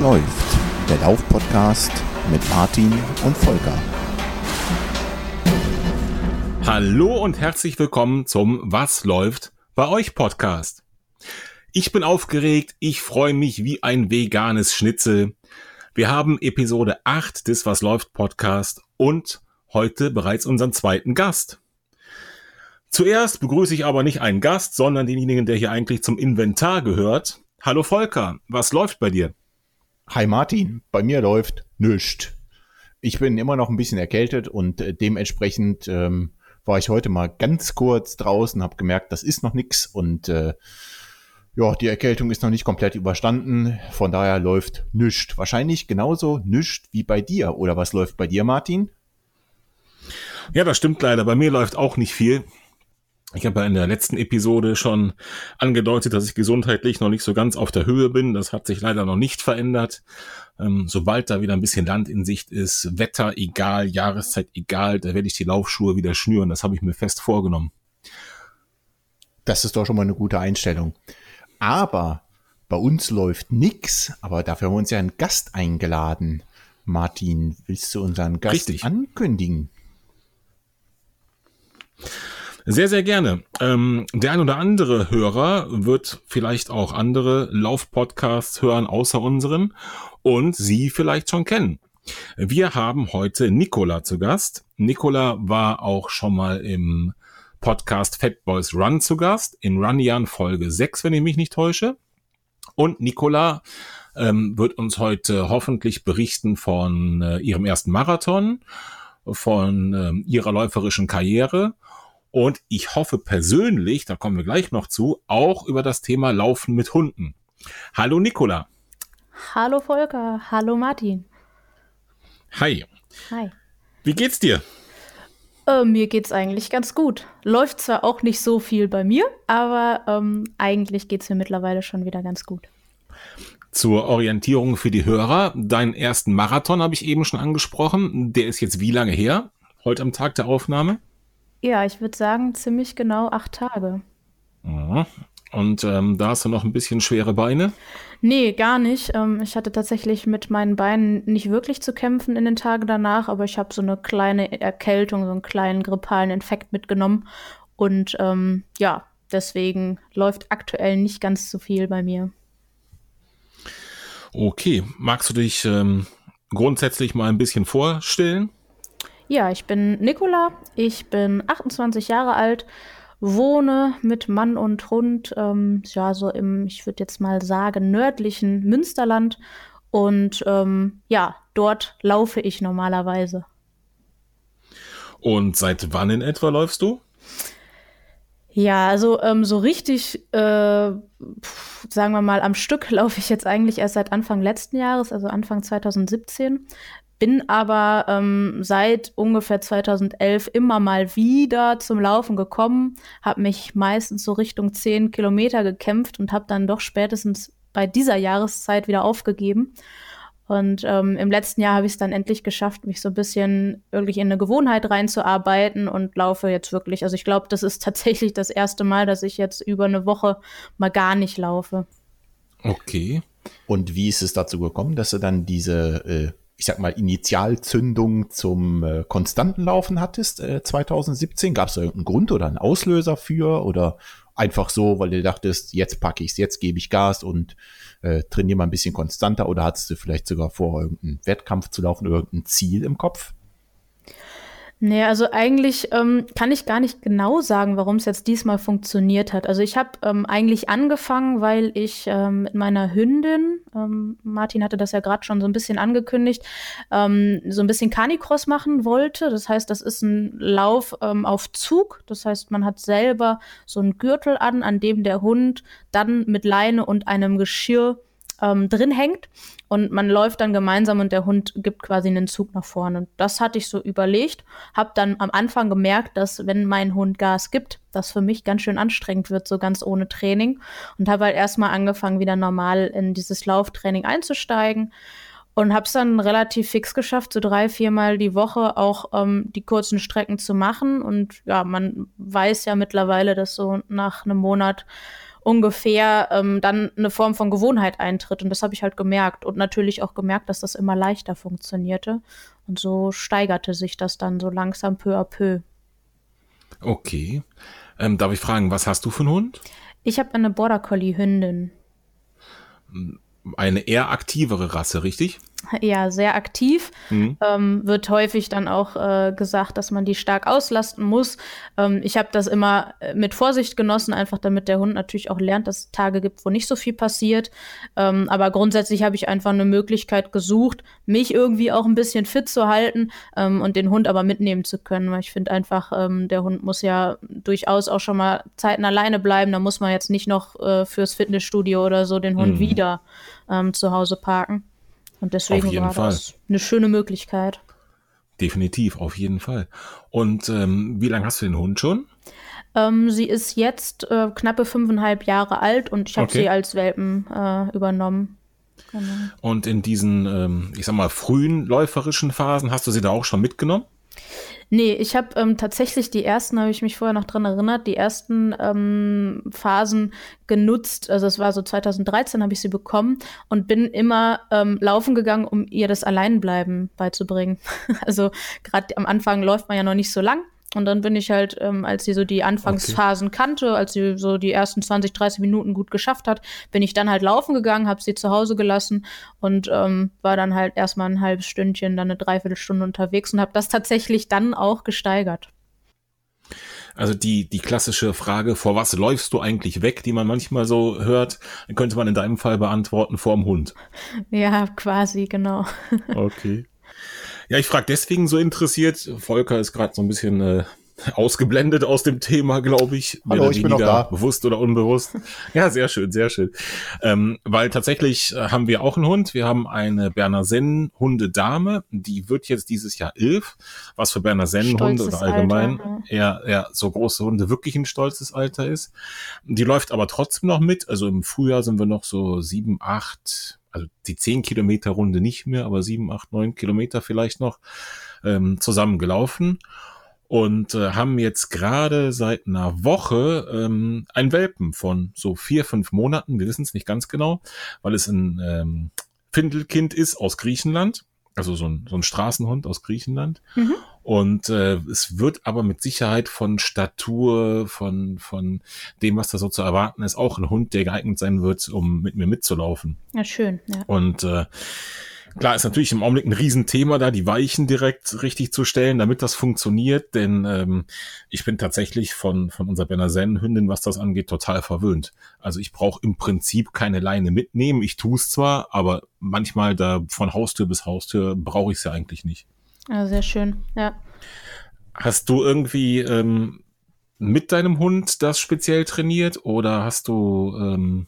Was läuft? Der Lauf-Podcast mit Martin und Volker. Hallo und herzlich willkommen zum Was läuft bei euch Podcast. Ich bin aufgeregt, ich freue mich wie ein veganes Schnitzel. Wir haben Episode 8 des Was läuft Podcast und heute bereits unseren zweiten Gast. Zuerst begrüße ich aber nicht einen Gast, sondern denjenigen, der hier eigentlich zum Inventar gehört. Hallo Volker, was läuft bei dir? Hi Martin, bei mir läuft nichts. Ich bin immer noch ein bisschen erkältet und äh, dementsprechend ähm, war ich heute mal ganz kurz draußen, habe gemerkt, das ist noch nix und äh, ja, die Erkältung ist noch nicht komplett überstanden. Von daher läuft nichts. Wahrscheinlich genauso nichts wie bei dir. Oder was läuft bei dir, Martin? Ja, das stimmt leider. Bei mir läuft auch nicht viel. Ich habe ja in der letzten Episode schon angedeutet, dass ich gesundheitlich noch nicht so ganz auf der Höhe bin. Das hat sich leider noch nicht verändert. Ähm, sobald da wieder ein bisschen Land in Sicht ist, Wetter egal, Jahreszeit egal, da werde ich die Laufschuhe wieder schnüren. Das habe ich mir fest vorgenommen. Das ist doch schon mal eine gute Einstellung. Aber bei uns läuft nix, aber dafür haben wir uns ja einen Gast eingeladen. Martin, willst du unseren Gast Richtig. ankündigen? Sehr, sehr gerne. Ähm, der ein oder andere Hörer wird vielleicht auch andere Lauf-Podcasts hören außer unseren und sie vielleicht schon kennen. Wir haben heute Nicola zu Gast. Nicola war auch schon mal im Podcast Fat Boys Run zu Gast, in Runyan Folge 6, wenn ich mich nicht täusche. Und Nicola ähm, wird uns heute hoffentlich berichten von äh, ihrem ersten Marathon, von ähm, ihrer läuferischen Karriere und ich hoffe persönlich, da kommen wir gleich noch zu, auch über das Thema Laufen mit Hunden. Hallo Nicola. Hallo Volker, hallo Martin. Hi. Hi. Wie geht's dir? Äh, mir geht's eigentlich ganz gut. Läuft zwar auch nicht so viel bei mir, aber ähm, eigentlich geht's mir mittlerweile schon wieder ganz gut. Zur Orientierung für die Hörer, deinen ersten Marathon habe ich eben schon angesprochen. Der ist jetzt wie lange her? Heute am Tag der Aufnahme? Ja, ich würde sagen, ziemlich genau acht Tage. Mhm. Und ähm, da hast du noch ein bisschen schwere Beine? Nee, gar nicht. Ähm, ich hatte tatsächlich mit meinen Beinen nicht wirklich zu kämpfen in den Tagen danach, aber ich habe so eine kleine Erkältung, so einen kleinen grippalen Infekt mitgenommen. Und ähm, ja, deswegen läuft aktuell nicht ganz so viel bei mir. Okay, magst du dich ähm, grundsätzlich mal ein bisschen vorstellen? Ja, ich bin Nicola, ich bin 28 Jahre alt, wohne mit Mann und Hund, ähm, ja, so im, ich würde jetzt mal sagen, nördlichen Münsterland. Und ähm, ja, dort laufe ich normalerweise. Und seit wann in etwa läufst du? Ja, also ähm, so richtig, äh, sagen wir mal, am Stück laufe ich jetzt eigentlich erst seit Anfang letzten Jahres, also Anfang 2017 bin aber ähm, seit ungefähr 2011 immer mal wieder zum Laufen gekommen, habe mich meistens so Richtung 10 Kilometer gekämpft und habe dann doch spätestens bei dieser Jahreszeit wieder aufgegeben. Und ähm, im letzten Jahr habe ich es dann endlich geschafft, mich so ein bisschen wirklich in eine Gewohnheit reinzuarbeiten und laufe jetzt wirklich. Also ich glaube, das ist tatsächlich das erste Mal, dass ich jetzt über eine Woche mal gar nicht laufe. Okay. Und wie ist es dazu gekommen, dass du dann diese äh, ich sag mal, Initialzündung zum äh, konstanten Laufen hattest äh, 2017? Gab es da irgendeinen Grund oder einen Auslöser für oder einfach so, weil du dachtest, jetzt packe ich es, jetzt gebe ich Gas und äh, trainiere mal ein bisschen konstanter oder hattest du vielleicht sogar vor, irgendeinen Wettkampf zu laufen, irgendein Ziel im Kopf? Nee, also eigentlich ähm, kann ich gar nicht genau sagen, warum es jetzt diesmal funktioniert hat. Also ich habe ähm, eigentlich angefangen, weil ich ähm, mit meiner Hündin, ähm, Martin hatte das ja gerade schon so ein bisschen angekündigt, ähm, so ein bisschen Canicross machen wollte. Das heißt, das ist ein Lauf ähm, auf Zug. Das heißt, man hat selber so einen Gürtel an, an dem der Hund dann mit Leine und einem Geschirr ähm, drin hängt und man läuft dann gemeinsam und der Hund gibt quasi einen Zug nach vorne. Und das hatte ich so überlegt, habe dann am Anfang gemerkt, dass wenn mein Hund Gas gibt, das für mich ganz schön anstrengend wird, so ganz ohne Training und habe halt erstmal angefangen, wieder normal in dieses Lauftraining einzusteigen und habe es dann relativ fix geschafft, so drei, viermal die Woche auch ähm, die kurzen Strecken zu machen. Und ja, man weiß ja mittlerweile, dass so nach einem Monat ungefähr ähm, dann eine Form von Gewohnheit eintritt. Und das habe ich halt gemerkt. Und natürlich auch gemerkt, dass das immer leichter funktionierte. Und so steigerte sich das dann so langsam peu à peu. Okay. Ähm, darf ich fragen, was hast du für einen Hund? Ich habe eine Border Collie Hündin. Eine eher aktivere Rasse, richtig? Ja sehr aktiv. Mhm. Ähm, wird häufig dann auch äh, gesagt, dass man die stark auslasten muss. Ähm, ich habe das immer äh, mit Vorsicht genossen, einfach damit der Hund natürlich auch lernt, dass es Tage gibt, wo nicht so viel passiert. Ähm, aber grundsätzlich habe ich einfach eine Möglichkeit gesucht, mich irgendwie auch ein bisschen fit zu halten ähm, und den Hund aber mitnehmen zu können. Weil ich finde einfach, ähm, der Hund muss ja durchaus auch schon mal Zeiten alleine bleiben. Da muss man jetzt nicht noch äh, fürs Fitnessstudio oder so den Hund mhm. wieder ähm, zu Hause parken. Und deswegen war Fall. das eine schöne Möglichkeit. Definitiv, auf jeden Fall. Und ähm, wie lange hast du den Hund schon? Ähm, sie ist jetzt äh, knappe fünfeinhalb Jahre alt und ich habe okay. sie als Welpen äh, übernommen. Genau. Und in diesen, ähm, ich sag mal, frühen läuferischen Phasen hast du sie da auch schon mitgenommen? Nee, ich habe ähm, tatsächlich die ersten, habe ich mich vorher noch dran erinnert, die ersten ähm, Phasen genutzt. Also es war so 2013 habe ich sie bekommen und bin immer ähm, laufen gegangen, um ihr das Alleinbleiben beizubringen. also gerade am Anfang läuft man ja noch nicht so lang. Und dann bin ich halt, ähm, als sie so die Anfangsphasen okay. kannte, als sie so die ersten 20, 30 Minuten gut geschafft hat, bin ich dann halt laufen gegangen, habe sie zu Hause gelassen und ähm, war dann halt erstmal ein halbes Stündchen, dann eine Dreiviertelstunde unterwegs und habe das tatsächlich dann auch gesteigert. Also die, die klassische Frage, vor was läufst du eigentlich weg, die man manchmal so hört, könnte man in deinem Fall beantworten, vor dem Hund. Ja, quasi, genau. Okay. Ja, ich frage deswegen so interessiert. Volker ist gerade so ein bisschen äh, ausgeblendet aus dem Thema, glaube ich. Hallo, ich bin auch da. Bewusst oder unbewusst. ja, sehr schön, sehr schön. Ähm, weil tatsächlich äh, haben wir auch einen Hund. Wir haben eine Berner Sennen Hundedame. Die wird jetzt dieses Jahr elf, was für Berner Sennen Hunde oder allgemein Alter, ja. eher, eher so große Hunde wirklich ein stolzes Alter ist. Die läuft aber trotzdem noch mit. Also im Frühjahr sind wir noch so sieben, acht, also die zehn Kilometer Runde nicht mehr, aber sieben, acht, neun Kilometer vielleicht noch ähm, zusammengelaufen und äh, haben jetzt gerade seit einer Woche ähm, ein Welpen von so vier, fünf Monaten. Wir wissen es nicht ganz genau, weil es ein ähm, Findelkind ist aus Griechenland. Also so ein, so ein Straßenhund aus Griechenland. Mhm. Und äh, es wird aber mit Sicherheit von Statur, von, von dem, was da so zu erwarten ist, auch ein Hund, der geeignet sein wird, um mit mir mitzulaufen. Ja, schön. Ja. Und äh, Klar ist natürlich im Augenblick ein Riesenthema da, die Weichen direkt richtig zu stellen, damit das funktioniert, denn ähm, ich bin tatsächlich von, von unserer Berner-Hündin, was das angeht, total verwöhnt. Also ich brauche im Prinzip keine Leine mitnehmen. Ich tue es zwar, aber manchmal da von Haustür bis Haustür brauche ich es ja eigentlich nicht. Ja, sehr schön, ja. Hast du irgendwie ähm, mit deinem Hund das speziell trainiert oder hast du ähm,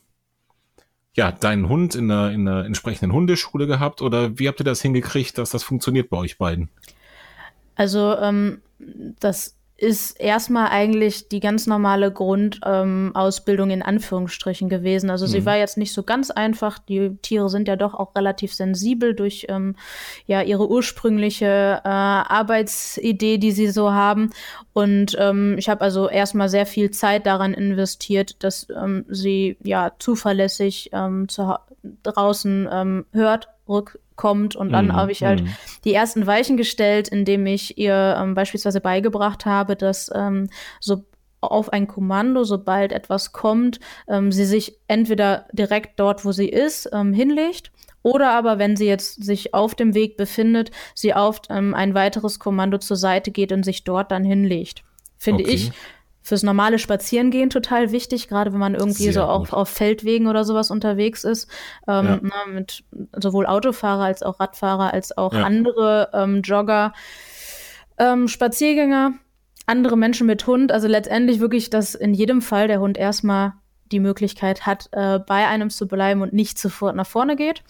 ja deinen Hund in einer, in einer entsprechenden Hundeschule gehabt oder wie habt ihr das hingekriegt, dass das funktioniert bei euch beiden? Also ähm, das ist erstmal eigentlich die ganz normale Grundausbildung ähm, in Anführungsstrichen gewesen. Also mhm. sie war jetzt nicht so ganz einfach. Die Tiere sind ja doch auch relativ sensibel durch ähm, ja ihre ursprüngliche äh, Arbeitsidee, die sie so haben. Und ähm, ich habe also erstmal sehr viel Zeit daran investiert, dass ähm, sie ja zuverlässig ähm, draußen ähm, hört, rück kommt. Und dann mm, habe ich halt mm. die ersten Weichen gestellt, indem ich ihr ähm, beispielsweise beigebracht habe, dass ähm, so auf ein Kommando, sobald etwas kommt, ähm, sie sich entweder direkt dort, wo sie ist, ähm, hinlegt. Oder aber, wenn sie jetzt sich auf dem Weg befindet, sie auf ähm, ein weiteres Kommando zur Seite geht und sich dort dann hinlegt. Finde okay. ich fürs normale Spazierengehen total wichtig, gerade wenn man irgendwie Sehr so auf, auf Feldwegen oder sowas unterwegs ist. Ähm, ja. na, ne, mit sowohl Autofahrer als auch Radfahrer als auch ja. andere ähm, Jogger, ähm, Spaziergänger, andere Menschen mit Hund. Also letztendlich wirklich, dass in jedem Fall der Hund erstmal die Möglichkeit hat, äh, bei einem zu bleiben und nicht sofort nach vorne geht.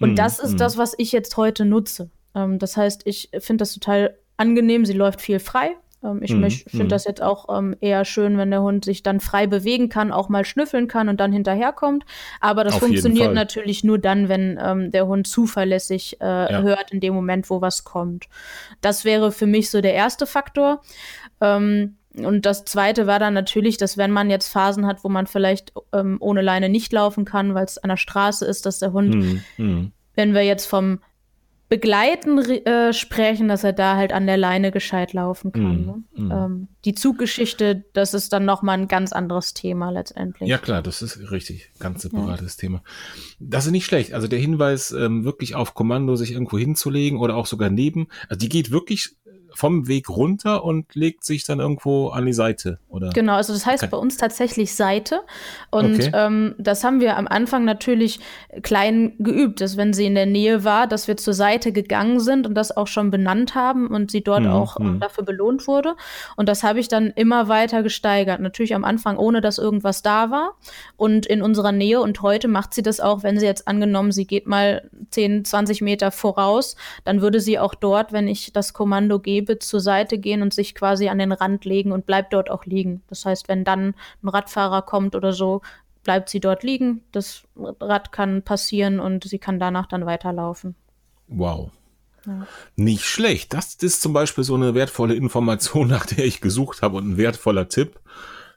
Und mm, das ist mm. das, was ich jetzt heute nutze. Ähm, das heißt, ich finde das total angenehm. Sie läuft viel frei. Ähm, ich mhm. finde mhm. das jetzt auch ähm, eher schön, wenn der Hund sich dann frei bewegen kann, auch mal schnüffeln kann und dann hinterherkommt. Aber das Auf funktioniert natürlich nur dann, wenn ähm, der Hund zuverlässig äh, ja. hört in dem Moment, wo was kommt. Das wäre für mich so der erste Faktor. Ähm, und das zweite war dann natürlich, dass wenn man jetzt Phasen hat, wo man vielleicht ähm, ohne Leine nicht laufen kann, weil es an der Straße ist, dass der Hund, mhm. mhm. wenn wir jetzt vom Begleiten äh, sprechen, dass er da halt an der Leine gescheit laufen kann. Mm, ne? mm. Ähm, die Zuggeschichte, das ist dann nochmal ein ganz anderes Thema letztendlich. Ja klar, das ist richtig, ganz separates ja. Thema. Das ist nicht schlecht. Also der Hinweis, ähm, wirklich auf Kommando sich irgendwo hinzulegen oder auch sogar neben, also die geht wirklich vom Weg runter und legt sich dann irgendwo an die Seite, oder? Genau, also das heißt bei uns tatsächlich Seite. Und okay. ähm, das haben wir am Anfang natürlich klein geübt, dass wenn sie in der Nähe war, dass wir zur Seite gegangen sind und das auch schon benannt haben und sie dort mhm. auch ähm, dafür belohnt wurde. Und das habe ich dann immer weiter gesteigert. Natürlich am Anfang, ohne dass irgendwas da war und in unserer Nähe. Und heute macht sie das auch, wenn sie jetzt angenommen, sie geht mal 10, 20 Meter voraus, dann würde sie auch dort, wenn ich das Kommando gebe, Liebe zur Seite gehen und sich quasi an den Rand legen und bleibt dort auch liegen. Das heißt, wenn dann ein Radfahrer kommt oder so, bleibt sie dort liegen. Das Rad kann passieren und sie kann danach dann weiterlaufen. Wow. Ja. Nicht schlecht. Das ist zum Beispiel so eine wertvolle Information, nach der ich gesucht habe und ein wertvoller Tipp.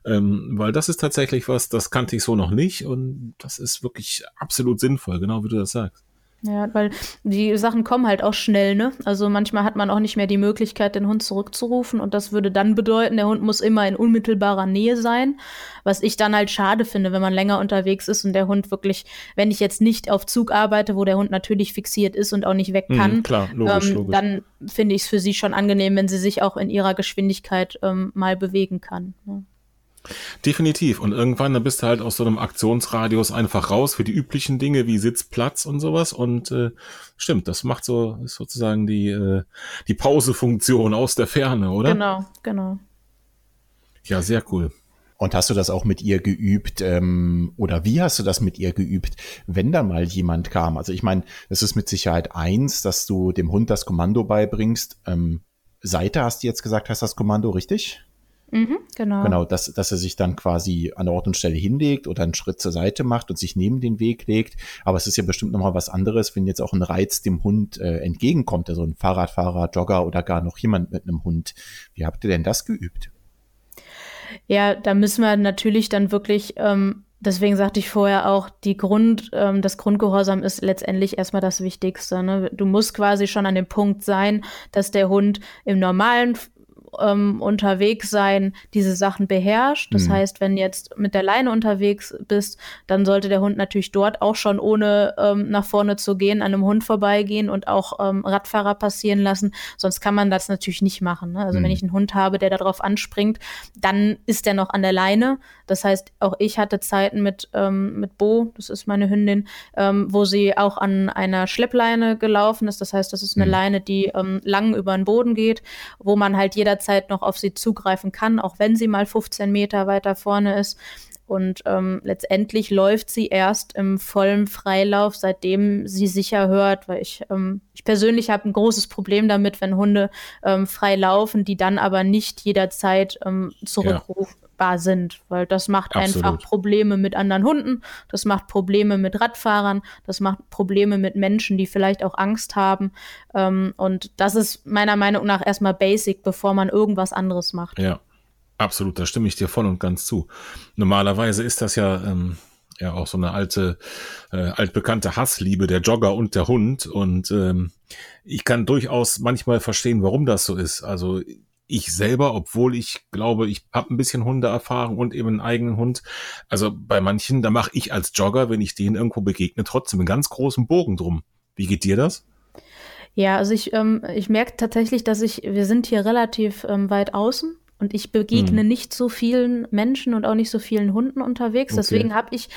Ähm, weil das ist tatsächlich was, das kannte ich so noch nicht und das ist wirklich absolut sinnvoll, genau wie du das sagst. Ja, weil die Sachen kommen halt auch schnell, ne? Also manchmal hat man auch nicht mehr die Möglichkeit, den Hund zurückzurufen und das würde dann bedeuten, der Hund muss immer in unmittelbarer Nähe sein, was ich dann halt schade finde, wenn man länger unterwegs ist und der Hund wirklich, wenn ich jetzt nicht auf Zug arbeite, wo der Hund natürlich fixiert ist und auch nicht weg mhm, kann, mhm, klar, logisch, ähm, logisch. dann finde ich es für sie schon angenehm, wenn sie sich auch in ihrer Geschwindigkeit ähm, mal bewegen kann. Ne? Definitiv. Und irgendwann, dann bist du halt aus so einem Aktionsradius einfach raus für die üblichen Dinge wie Sitz, Platz und sowas. Und äh, stimmt, das macht so ist sozusagen die, äh, die Pausefunktion aus der Ferne, oder? Genau, genau. Ja, sehr cool. Und hast du das auch mit ihr geübt ähm, oder wie hast du das mit ihr geübt, wenn da mal jemand kam? Also ich meine, es ist mit Sicherheit eins, dass du dem Hund das Kommando beibringst. Ähm, Seite hast du jetzt gesagt, heißt das Kommando richtig? Mhm, genau. Genau, dass, dass er sich dann quasi an der Ort und Stelle hinlegt oder einen Schritt zur Seite macht und sich neben den Weg legt. Aber es ist ja bestimmt nochmal was anderes, wenn jetzt auch ein Reiz dem Hund äh, entgegenkommt, also ein Fahrradfahrer, Jogger oder gar noch jemand mit einem Hund. Wie habt ihr denn das geübt? Ja, da müssen wir natürlich dann wirklich ähm, deswegen sagte ich vorher auch, die Grund, ähm, das Grundgehorsam ist letztendlich erstmal das Wichtigste. Ne? Du musst quasi schon an dem Punkt sein, dass der Hund im normalen ähm, unterwegs sein diese Sachen beherrscht. Das mhm. heißt, wenn jetzt mit der Leine unterwegs bist, dann sollte der Hund natürlich dort auch schon ohne ähm, nach vorne zu gehen, an einem Hund vorbeigehen und auch ähm, Radfahrer passieren lassen. Sonst kann man das natürlich nicht machen. Ne? Also mhm. wenn ich einen Hund habe, der darauf anspringt, dann ist der noch an der Leine. Das heißt, auch ich hatte Zeiten mit, ähm, mit Bo, das ist meine Hündin, ähm, wo sie auch an einer Schleppleine gelaufen ist. Das heißt, das ist eine mhm. Leine, die ähm, lang über den Boden geht, wo man halt jederzeit jederzeit noch auf sie zugreifen kann, auch wenn sie mal 15 Meter weiter vorne ist. Und ähm, letztendlich läuft sie erst im vollen Freilauf, seitdem sie sicher hört, weil ich, ähm, ich persönlich habe ein großes Problem damit, wenn Hunde ähm, frei laufen, die dann aber nicht jederzeit ähm, zurückrufen. Ja sind, weil das macht Absolut. einfach Probleme mit anderen Hunden, das macht Probleme mit Radfahrern, das macht Probleme mit Menschen, die vielleicht auch Angst haben. Ähm, und das ist meiner Meinung nach erstmal basic, bevor man irgendwas anderes macht. Ja, absolut, da stimme ich dir voll und ganz zu. Normalerweise ist das ja. Ähm ja auch so eine alte, äh, altbekannte Hassliebe, der Jogger und der Hund. Und ähm, ich kann durchaus manchmal verstehen, warum das so ist. Also ich selber, obwohl ich glaube, ich habe ein bisschen Hundeerfahrung und eben einen eigenen Hund. Also bei manchen, da mache ich als Jogger, wenn ich denen irgendwo begegne, trotzdem einen ganz großen Bogen drum. Wie geht dir das? Ja, also ich, ähm, ich merke tatsächlich, dass ich, wir sind hier relativ ähm, weit außen und ich begegne hm. nicht so vielen Menschen und auch nicht so vielen Hunden unterwegs. Okay. Deswegen habe ich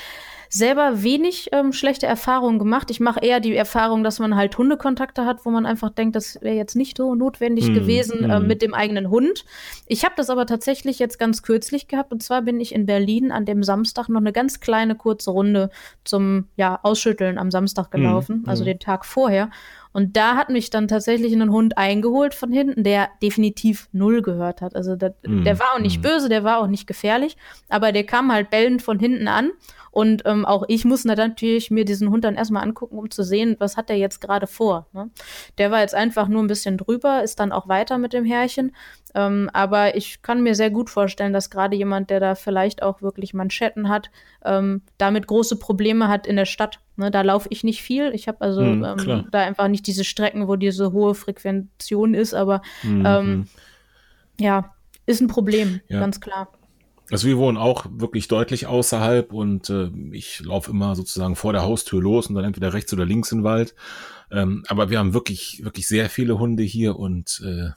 selber wenig ähm, schlechte Erfahrungen gemacht. Ich mache eher die Erfahrung, dass man halt Hundekontakte hat, wo man einfach denkt, das wäre jetzt nicht so notwendig mm, gewesen mm. Äh, mit dem eigenen Hund. Ich habe das aber tatsächlich jetzt ganz kürzlich gehabt. Und zwar bin ich in Berlin an dem Samstag noch eine ganz kleine kurze Runde zum ja, Ausschütteln am Samstag gelaufen, mm, also den Tag vorher. Und da hat mich dann tatsächlich ein Hund eingeholt von hinten, der definitiv null gehört hat. Also der, mm. der war auch nicht mm. böse, der war auch nicht gefährlich, aber der kam halt bellend von hinten an und ähm, auch ich muss natürlich mir diesen Hund dann erstmal angucken, um zu sehen, was hat der jetzt gerade vor. Ne? Der war jetzt einfach nur ein bisschen drüber, ist dann auch weiter mit dem Härchen. Ähm, aber ich kann mir sehr gut vorstellen, dass gerade jemand, der da vielleicht auch wirklich Manschetten hat, ähm, damit große Probleme hat in der Stadt. Ne, da laufe ich nicht viel. Ich habe also mhm, ähm, da einfach nicht diese Strecken, wo diese hohe Frequention ist, aber mhm. ähm, ja, ist ein Problem, ja. ganz klar. Also wir wohnen auch wirklich deutlich außerhalb und äh, ich laufe immer sozusagen vor der Haustür los und dann entweder rechts oder links in den Wald. Ähm, aber wir haben wirklich, wirklich sehr viele Hunde hier und äh,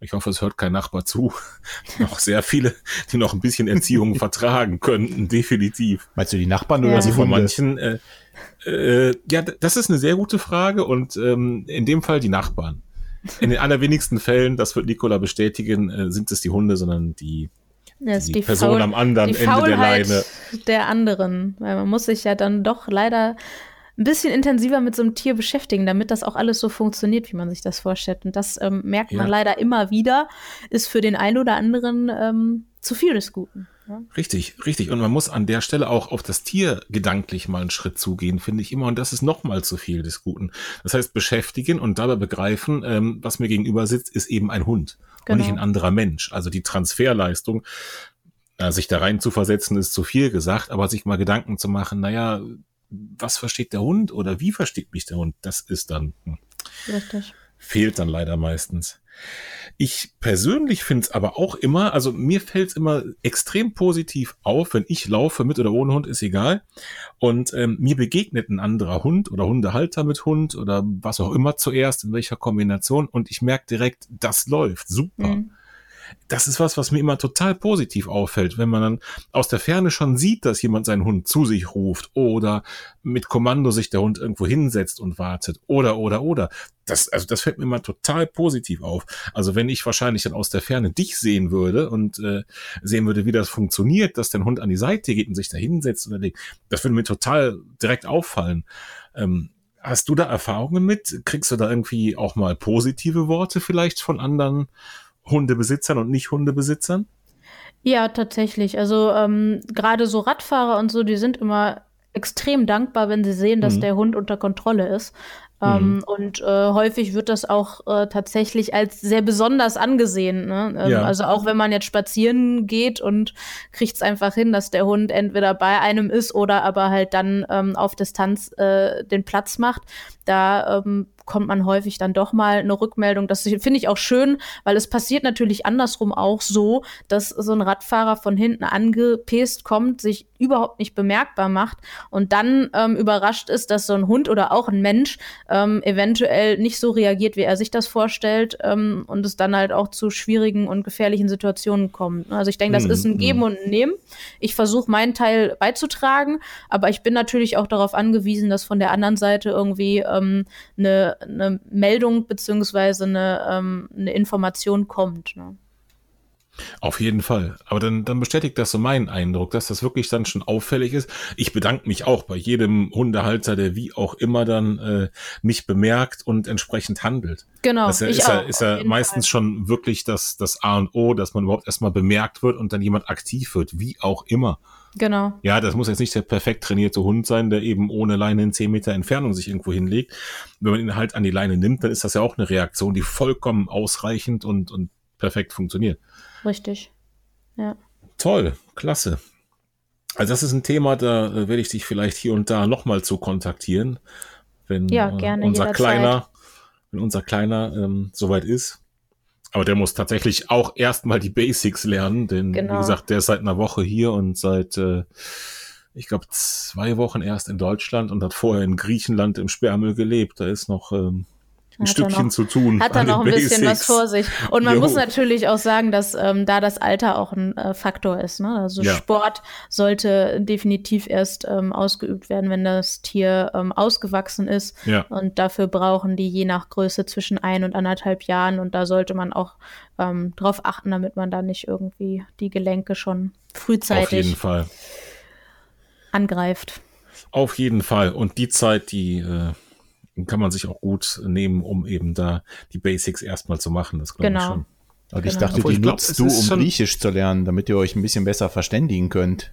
ich hoffe, es hört kein Nachbar zu. noch sehr viele, die noch ein bisschen Erziehung vertragen könnten, definitiv. Meinst du die Nachbarn oder ja. also von manchen? Äh, äh, ja, das ist eine sehr gute Frage und ähm, in dem Fall die Nachbarn. In den allerwenigsten Fällen, das wird Nikola bestätigen, äh, sind es die Hunde, sondern die das die, die Person Faul am anderen Ende Faulheit der Leine. Der anderen, weil man muss sich ja dann doch leider ein bisschen intensiver mit so einem Tier beschäftigen, damit das auch alles so funktioniert, wie man sich das vorstellt. Und das ähm, merkt man ja. leider immer wieder, ist für den einen oder anderen ähm, zu viel des Guten. Ja? Richtig, richtig. Und man muss an der Stelle auch auf das Tier gedanklich mal einen Schritt zugehen, finde ich immer. Und das ist noch mal zu viel des Guten. Das heißt, beschäftigen und dabei begreifen, ähm, was mir gegenüber sitzt, ist eben ein Hund genau. und nicht genau. ein anderer Mensch. Also die Transferleistung, äh, sich da rein zu versetzen, ist zu viel gesagt, aber sich mal Gedanken zu machen, naja, was versteht der Hund oder wie versteht mich der Hund, das ist dann, hm, Richtig. fehlt dann leider meistens. Ich persönlich finde es aber auch immer, also mir fällt es immer extrem positiv auf, wenn ich laufe, mit oder ohne Hund, ist egal. Und ähm, mir begegnet ein anderer Hund oder Hundehalter mit Hund oder was auch immer zuerst, in welcher Kombination. Und ich merke direkt, das läuft super. Mhm das ist was, was mir immer total positiv auffällt, wenn man dann aus der Ferne schon sieht, dass jemand seinen Hund zu sich ruft oder mit Kommando sich der Hund irgendwo hinsetzt und wartet oder, oder, oder. Das, also das fällt mir immer total positiv auf. Also wenn ich wahrscheinlich dann aus der Ferne dich sehen würde und äh, sehen würde, wie das funktioniert, dass dein Hund an die Seite geht und sich da hinsetzt oder das würde mir total direkt auffallen. Ähm, hast du da Erfahrungen mit? Kriegst du da irgendwie auch mal positive Worte vielleicht von anderen Hundebesitzern und nicht Hundebesitzern? Ja, tatsächlich. Also ähm, gerade so Radfahrer und so, die sind immer extrem dankbar, wenn sie sehen, dass mhm. der Hund unter Kontrolle ist. Ähm, mhm. Und äh, häufig wird das auch äh, tatsächlich als sehr besonders angesehen. Ne? Ähm, ja. Also auch wenn man jetzt spazieren geht und kriegt es einfach hin, dass der Hund entweder bei einem ist oder aber halt dann ähm, auf Distanz äh, den Platz macht. Da ähm, kommt man häufig dann doch mal eine Rückmeldung. Das finde ich auch schön, weil es passiert natürlich andersrum auch so, dass so ein Radfahrer von hinten angepest kommt, sich überhaupt nicht bemerkbar macht und dann ähm, überrascht ist, dass so ein Hund oder auch ein Mensch ähm, eventuell nicht so reagiert, wie er sich das vorstellt ähm, und es dann halt auch zu schwierigen und gefährlichen Situationen kommt. Also ich denke, das mhm. ist ein Geben mhm. und ein Nehmen. Ich versuche meinen Teil beizutragen, aber ich bin natürlich auch darauf angewiesen, dass von der anderen Seite irgendwie ähm, eine eine Meldung beziehungsweise eine, ähm, eine Information kommt. Ne? Auf jeden Fall. Aber dann, dann bestätigt das so meinen Eindruck, dass das wirklich dann schon auffällig ist. Ich bedanke mich auch bei jedem Hundehalter, der wie auch immer dann äh, mich bemerkt und entsprechend handelt. Genau. Das ist ja, ist ja meistens Fall. schon wirklich das, das A und O, dass man überhaupt erstmal bemerkt wird und dann jemand aktiv wird, wie auch immer. Genau. Ja, das muss jetzt nicht der perfekt trainierte Hund sein, der eben ohne Leine in 10 Meter Entfernung sich irgendwo hinlegt. Wenn man ihn halt an die Leine nimmt, dann ist das ja auch eine Reaktion, die vollkommen ausreichend und, und perfekt funktioniert. Richtig. Ja. Toll, klasse. Also das ist ein Thema, da äh, werde ich dich vielleicht hier und da nochmal zu kontaktieren, wenn ja, äh, unser jederzeit. kleiner, wenn unser kleiner ähm, soweit ist. Aber der muss tatsächlich auch erstmal die Basics lernen, denn genau. wie gesagt, der ist seit einer Woche hier und seit, äh, ich glaube, zwei Wochen erst in Deutschland und hat vorher in Griechenland im Sperrmüll gelebt. Da ist noch ähm, ein Stückchen noch, zu tun. Hat da noch ein Basics. bisschen was vor sich. Und man jo. muss natürlich auch sagen, dass ähm, da das Alter auch ein äh, Faktor ist. Ne? Also ja. Sport sollte definitiv erst ähm, ausgeübt werden, wenn das Tier ähm, ausgewachsen ist. Ja. Und dafür brauchen die je nach Größe zwischen ein und anderthalb Jahren. Und da sollte man auch ähm, drauf achten, damit man da nicht irgendwie die Gelenke schon frühzeitig Auf jeden Fall. angreift. Auf jeden Fall. Und die Zeit, die äh kann man sich auch gut nehmen, um eben da die Basics erstmal zu machen. Das glaube genau. ich schon. Und ich genau. dachte, die glaub, nutzt du, um Griechisch zu lernen, damit ihr euch ein bisschen besser verständigen könnt.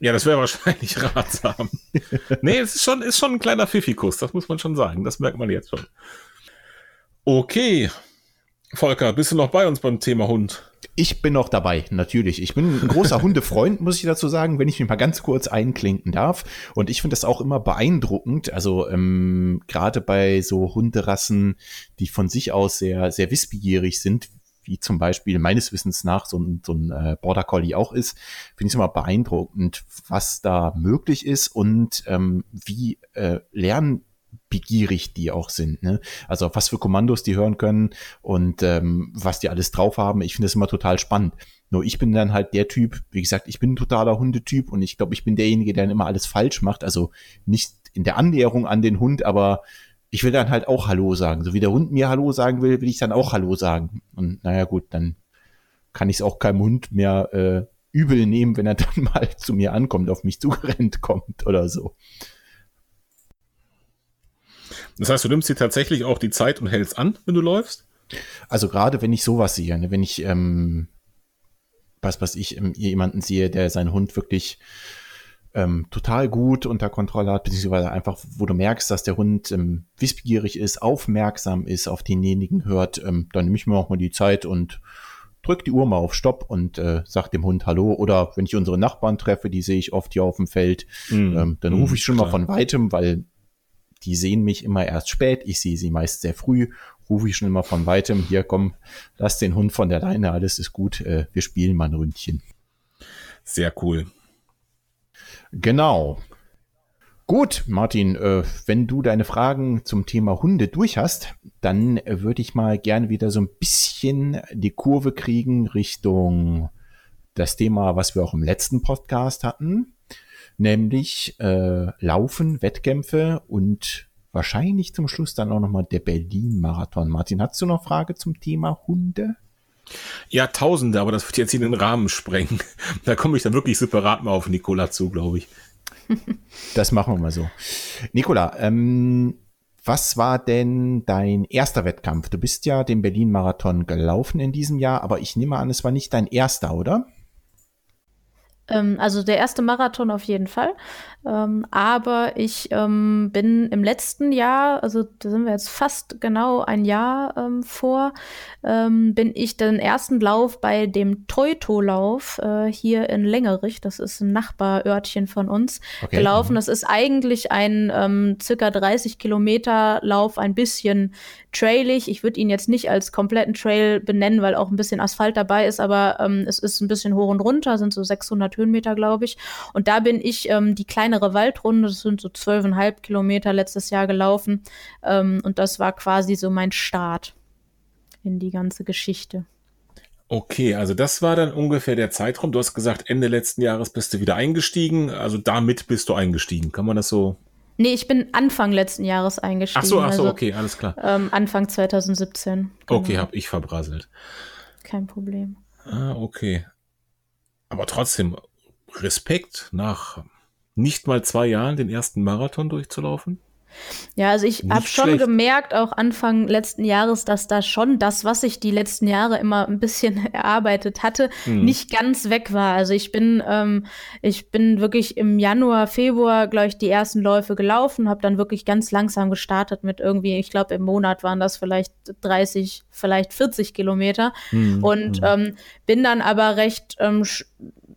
Ja, das wäre wahrscheinlich ratsam. nee, es ist schon, ist schon ein kleiner Pfiffikus, das muss man schon sagen. Das merkt man jetzt schon. Okay. Volker, bist du noch bei uns beim Thema Hund? Ich bin noch dabei, natürlich. Ich bin ein großer Hundefreund, muss ich dazu sagen, wenn ich mich mal ganz kurz einklinken darf. Und ich finde das auch immer beeindruckend. Also ähm, gerade bei so Hunderassen, die von sich aus sehr, sehr wissbegierig sind, wie zum Beispiel meines Wissens nach so ein, so ein äh, Border Collie auch ist, finde ich es immer beeindruckend, was da möglich ist und ähm, wie äh, lernbegierig die auch sind. Ne? Also was für Kommandos die hören können und ähm, was die alles drauf haben. Ich finde das immer total spannend. Nur ich bin dann halt der Typ, wie gesagt, ich bin ein totaler Hundetyp und ich glaube, ich bin derjenige, der dann immer alles falsch macht. Also nicht in der Annäherung an den Hund, aber ich will dann halt auch Hallo sagen. So wie der Hund mir Hallo sagen will, will ich dann auch Hallo sagen. Und naja, gut, dann kann ich es auch keinem Hund mehr äh, übel nehmen, wenn er dann mal zu mir ankommt, auf mich zugerennt kommt oder so. Das heißt, du nimmst dir tatsächlich auch die Zeit und hältst an, wenn du läufst? Also gerade wenn ich sowas sehe, ne, wenn ich ähm, was, was ich ähm, jemanden sehe, der seinen Hund wirklich ähm, total gut unter Kontrolle hat, beziehungsweise einfach, wo du merkst, dass der Hund ähm, wissbegierig ist, aufmerksam ist, auf denjenigen hört, ähm, dann nehme ich mir auch mal die Zeit und drück die Uhr mal auf Stopp und äh, sag dem Hund Hallo. Oder wenn ich unsere Nachbarn treffe, die sehe ich oft hier auf dem Feld, mm, ähm, dann rufe ich schon klar. mal von weitem, weil die sehen mich immer erst spät. Ich sehe sie meist sehr früh. Rufe ich schon immer von weitem. Hier, komm, lass den Hund von der Leine. Alles ist gut. Äh, wir spielen mal ein Ründchen. Sehr cool. Genau. Gut, Martin, äh, wenn du deine Fragen zum Thema Hunde durch hast, dann äh, würde ich mal gerne wieder so ein bisschen die Kurve kriegen Richtung das Thema, was wir auch im letzten Podcast hatten, nämlich äh, Laufen, Wettkämpfe und wahrscheinlich zum Schluss dann auch nochmal der Berlin-Marathon. Martin, hast du noch Frage zum Thema Hunde? Ja, Tausende, aber das wird jetzt in den Rahmen sprengen. Da komme ich dann wirklich separat mal auf Nikola zu, glaube ich. Das machen wir mal so. Nikola, ähm, was war denn dein erster Wettkampf? Du bist ja den Berlin-Marathon gelaufen in diesem Jahr, aber ich nehme an, es war nicht dein erster, oder? Ähm, also der erste Marathon auf jeden Fall. Ähm, aber ich ähm, bin im letzten Jahr, also da sind wir jetzt fast genau ein Jahr ähm, vor, ähm, bin ich den ersten Lauf bei dem Teuto-Lauf äh, hier in Längerich, das ist ein Nachbarörtchen von uns, okay. gelaufen. Mhm. Das ist eigentlich ein ähm, circa 30 Kilometer Lauf, ein bisschen trailig. Ich würde ihn jetzt nicht als kompletten Trail benennen, weil auch ein bisschen Asphalt dabei ist, aber es ist ein bisschen hoch und runter, sind so 600 Höhenmeter, glaube ich. Und da bin ich ähm, die kleinere Waldrunde, das sind so zwölfeinhalb Kilometer letztes Jahr gelaufen. Ähm, und das war quasi so mein Start in die ganze Geschichte. Okay, also das war dann ungefähr der Zeitraum. Du hast gesagt, Ende letzten Jahres bist du wieder eingestiegen. Also damit bist du eingestiegen. Kann man das so Nee, ich bin Anfang letzten Jahres eingestiegen. Ach so, ach so, also, okay, alles klar. Ähm, Anfang 2017. Genau. Okay, hab ich verbrasselt. Kein Problem. Ah, okay. Aber trotzdem, Respekt, nach nicht mal zwei Jahren den ersten Marathon durchzulaufen? Ja, also ich habe schon gemerkt, auch Anfang letzten Jahres, dass da schon das, was ich die letzten Jahre immer ein bisschen erarbeitet hatte, hm. nicht ganz weg war. Also ich bin, ähm, ich bin wirklich im Januar, Februar, glaube ich, die ersten Läufe gelaufen, habe dann wirklich ganz langsam gestartet mit irgendwie, ich glaube, im Monat waren das vielleicht 30, vielleicht 40 Kilometer hm. und hm. Ähm, bin dann aber recht ähm,